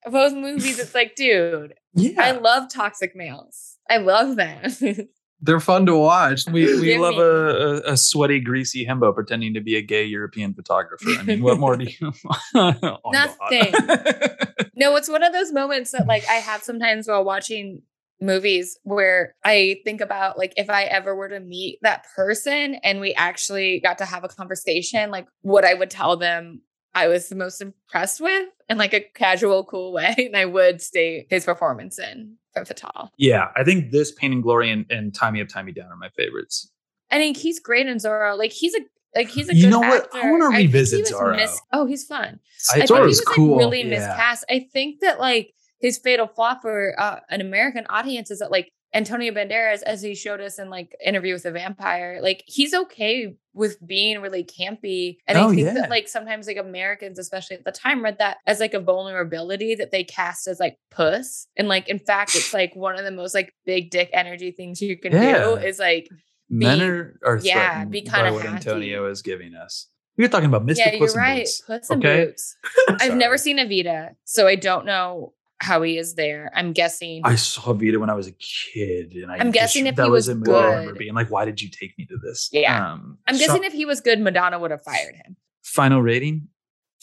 Those movies, it's like, dude,
Yeah.
I love toxic males. I love them.
They're fun to watch.
we we love a, a, a sweaty, greasy himbo pretending to be a gay European photographer. I mean, what more do you? Oh.
Nothing. no, it's one of those moments that like I have sometimes while watching movies where I think about like if I ever were to meet that person and we actually got to have a conversation, like what I would tell them I was the most impressed with in like a casual, cool way. And I would state his performance in Fatale.
yeah, I think this Pain and Glory and, and Tie Me Up, Tie Me Down are my favorites.
I think he's great in Zorro. Like he's a like he's a
You know what? I wanna revisit
was
Zorro.
oh, he's fun.
I-
I think he was
cool.
like really
Yeah.
miscast. I think that like his fatal flaw for uh, an American audience is that like Antonio Banderas, as he showed us in like interview with a vampire, like he's okay with being really campy. And
Oh,
I think
yeah.
that like sometimes like Americans, especially at the time, read that as like a vulnerability that they cast as like puss. And like in fact, it's like one of the most like big dick energy things you can
Yeah.
do is like
Men
be-
are, are
yeah, be
by
kinda
what
hacky.
Antonio is giving us. We're talking about Mr.
yeah,
Puss
you're right.
Boots.
Puss
okay?
Boots. I've never seen Evita, so I don't know how he is there. I'm guessing.
I saw Vita when I was a kid, and I
I'm guessing
just-
if
that
he was
a movie I remember
good-
being like, "Why did you take me to this?"
Yeah.
Um,
I'm
so-
guessing if he was good, Madonna would have fired him.
final rating.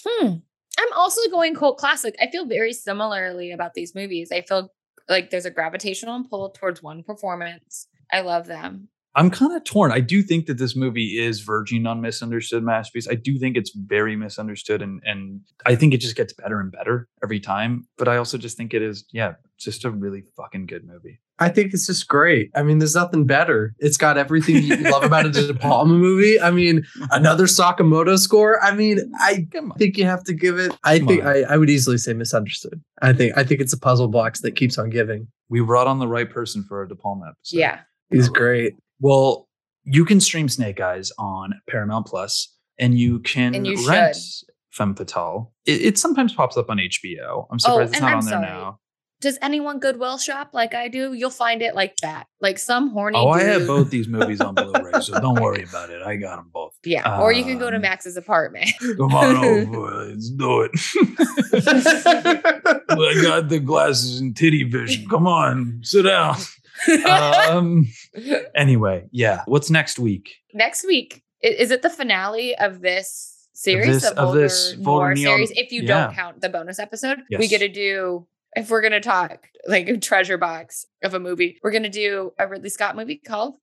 Hmm. I'm also going cult classic. I feel very similarly about these movies. I feel like there's a gravitational pull towards one performance. I love them.
I'm kind of torn. I do think that this movie is verging on misunderstood masterpiece. I do think it's very misunderstood, and and I think it just gets better and better every time. But I also just think it is, yeah, just a really fucking good movie.
I think it's just great. I mean, there's nothing better. It's got everything you love about a De Palma movie. I mean, another Sakamoto score. I mean, I think you have to give it. I
Come
think. I, I would easily say misunderstood. I think I think it's a puzzle box that keeps on giving.
We brought on the right person for our De Palma episode.
Yeah.
He's great.
Well, you can stream Snake Eyes on Paramount Plus, and you can
And you
rent
should.
Femme Fatale. It, it sometimes pops up on HBO. I'm
Oh,
surprised it's not
I'm
on there
sorry.
now.
Does anyone Goodwill shop like I do? You'll find it like that. Like some horny.
Oh, I have both these movies on Blu-ray, so don't worry about it. I got them both.
Yeah. or you can go to
Um,
Max's apartment.
Come on over, let's do it. I got the glasses and titty vision. Come on, sit down. Um. Anyway, yeah. What's next week?
Next week, is it the finale of this series
this-
of,
of this Vulgar
Noir
Neon-
series? If you
yeah.
don't count the bonus episode, we get to do. If we're gonna talk like a treasure box of a movie, we're gonna do a Ridley Scott movie called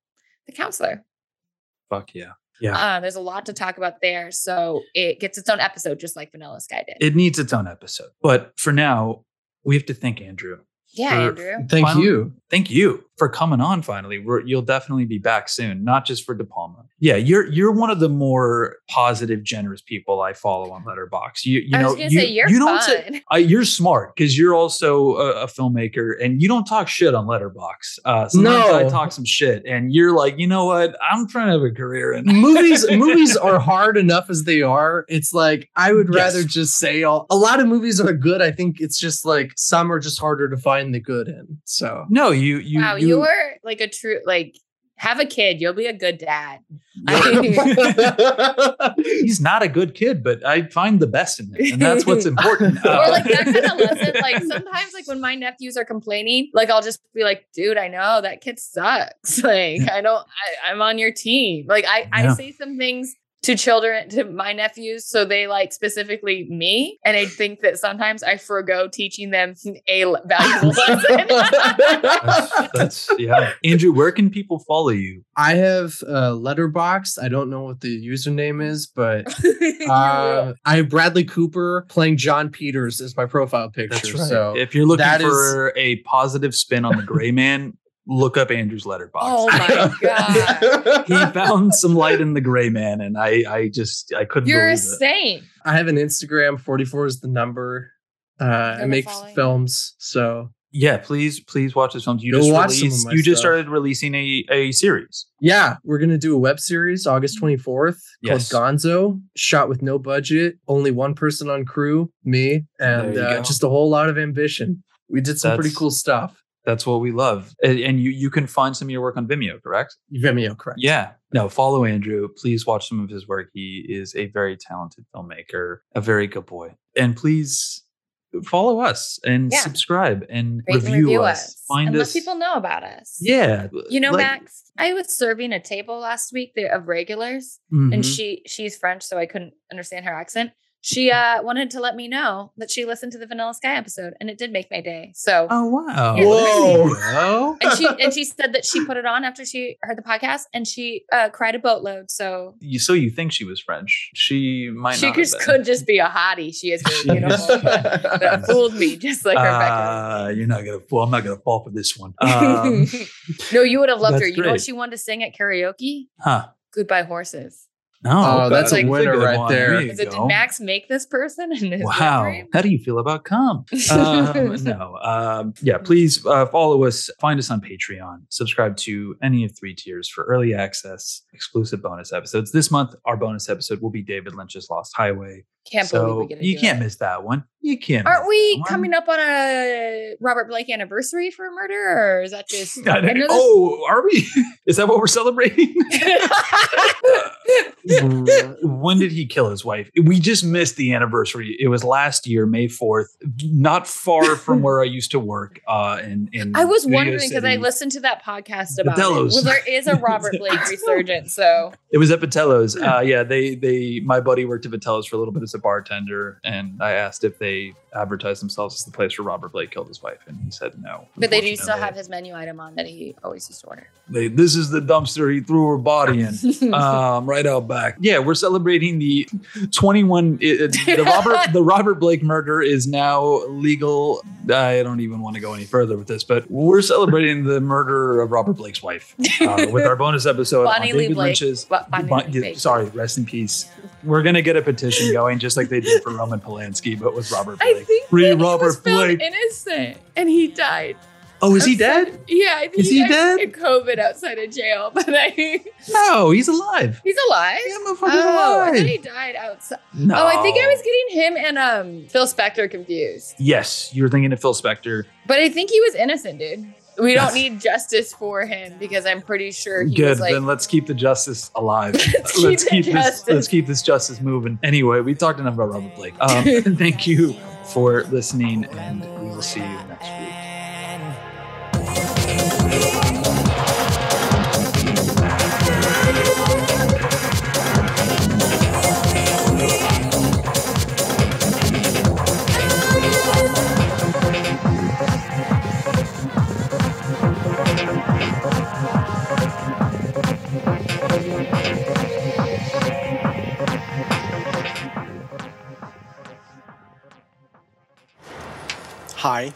The Counselor.
Fuck yeah. Yeah.
Uh, there's a lot to talk about there, so it gets its own episode, just like Vanilla Sky did.
It needs its own episode. But for now, we have to thank Andrew.
yeah, Andrew.
Thank
Final-
you.
Thank you for coming on finally. We're, you'll definitely be back soon, not just for De Palma. Yeah, you're you're one of the more positive, generous people I follow on Letterboxd. You you
I
know
was
you,
say you're
you don't
fun.
say I, you're smart because you're also a, a filmmaker and you don't talk shit on Letterboxd. Uh, sometimes I talk some shit, and you're like, you know what? I'm trying to have a career in
movies movies are hard enough as they are it's like i would
Yes.
rather just say all, a lot of movies are good i think it's just like some are just harder to find the good in so
No, you you
wow,
you,
you were like a true like have a kid. You'll be a good dad.
He's not a good kid, but I find the best in him, and that's what's important.
or
Uh,
like that kind of lesson. Like sometimes, like when my nephews are complaining, like I'll just be like, "Dude, I know that kid sucks. Like I don't. I, I'm on your team. Like I,
Yeah.
I say some things." To children, to my nephews, so they like specifically me, and I think that sometimes I forego teaching them a valuable lesson.
that's, that's yeah. Andrew, where can people follow you?
i have uh Letterboxd i don't know what the username is but uh, i have bradley cooper playing jon peters as my profile picture
That's right.
so
if you're looking
that is-
for a positive spin on the gray man, look up Andrew's Letterboxd.
oh my god,
he found some light in the gray man, and I, I just, I couldn't
you're a
believe it.
saint.
i have an instagram 44 is the number uh i
Gonna
make
follow you.
films so
Yeah, please, please watch his films. You
Go
just
watch some of
released,
my
you just started releasing a, a series.
Yeah, we're gonna do a web series August 24th
Yes.
called Gonzo, shot with no budget, only one person on crew, me, and uh, just a whole lot of ambition. We did some pretty cool stuff.
That's what we love, and, and you you can find some of your work on Vimeo, correct?
Vimeo, correct?
Yeah. No, follow Andrew. Please watch some of his work. He is a very talented filmmaker, a very good boy. And please follow us and
Yeah.
subscribe and
Rate and
review,
review
us.
us.
Find
and
us.
let people know about us.
Yeah.
You know,
like-
Max, I was serving a table last week of regulars,
Mhm.
and she she's French, so I couldn't understand her accent. She uh wanted to let me know that she listened to the Vanilla Sky episode, and it did make my day. So
Oh wow!
Yeah,
Whoa.
Whoa.
and she and she said that she put it on after she heard the podcast, and she uh cried a boatload. So
You, so you think she was French? She might
she
not. have
just
been.
could just be a hottie. She is very beautiful. but that fooled me, just like Rebecca.
Ah, you're not gonna fall. I'm not gonna fall for this one. Um,
no, you would have loved her.
that's
You know what she wanted to sing at karaoke?
huh?
Goodbye Horses.
No,
Oh, that's
that's
a winner right
one.
there.
you
it, did. Max make this person? In his
Wow.
memory?
How do you feel about cum? Um, no. Um, yeah, please uh, follow us. Find us on Patreon. Subscribe to any of three tiers for early access, exclusive bonus episodes. This month, our bonus episode will be David Lynch's Lost Highway.
Can't
so
believe we get to
you
do
can't
it.
miss that one. You can't.
Aren't we
one.
coming up on a Robert Blake anniversary for a murder, or is that just?
I
I
don't- oh, are we? Is that what we're celebrating? when did he kill his wife? We just missed the anniversary. It was last year, May 4th, not far from where I used to work. Uh, in, in
I was
Studio
wondering because I listened to that podcast about. Well, there is a Robert Blake resurgence, so
It was at Vitello's. Uh, yeah, they they my buddy worked at Vitello's for a little bit as a bartender, and I asked if they advertised themselves as the place where Robert Blake killed his wife, and he said no.
but they do still have his menu item on that he always used to order.
They, this is the dumpster he threw her body in, um, right out back. Yeah, we're celebrating the 21. It, the Robert the Robert Blake murder is now legal. I don't even want to go any further with this, but we're celebrating the murder of Robert Blake's wife uh, with our bonus episode
Bonnie
on David
Blake.
Lynch's.
Bo- Bonnie
Bon- sorry, rest in peace. We're gonna get a petition going, just like they did for Roman Polanski, but with Robert
I
Blake.
think
Free
that he
Robert
was found
Blake.
innocent and he died.
Oh, is he dead?
Yeah, I think
Is he
died
dead?
in COVID outside of jail, but I
No, he's alive.
he's alive.
Yeah,
oh,
motherfucker's
I
alive.
thought he died outside.
No.
Oh, I think I was getting him and um Phil Spector confused.
Yes, you were thinking of Phil Spector.
But I think he was innocent, dude. We don't need justice for him because I'm pretty sure he
Good.
was like
then let's keep the justice alive.
Let's keep the
this.
justice.
Let's keep this justice moving. Anyway, we talked enough about Robert Blake. Um, thank you for listening, and we will see you next week.
Hi,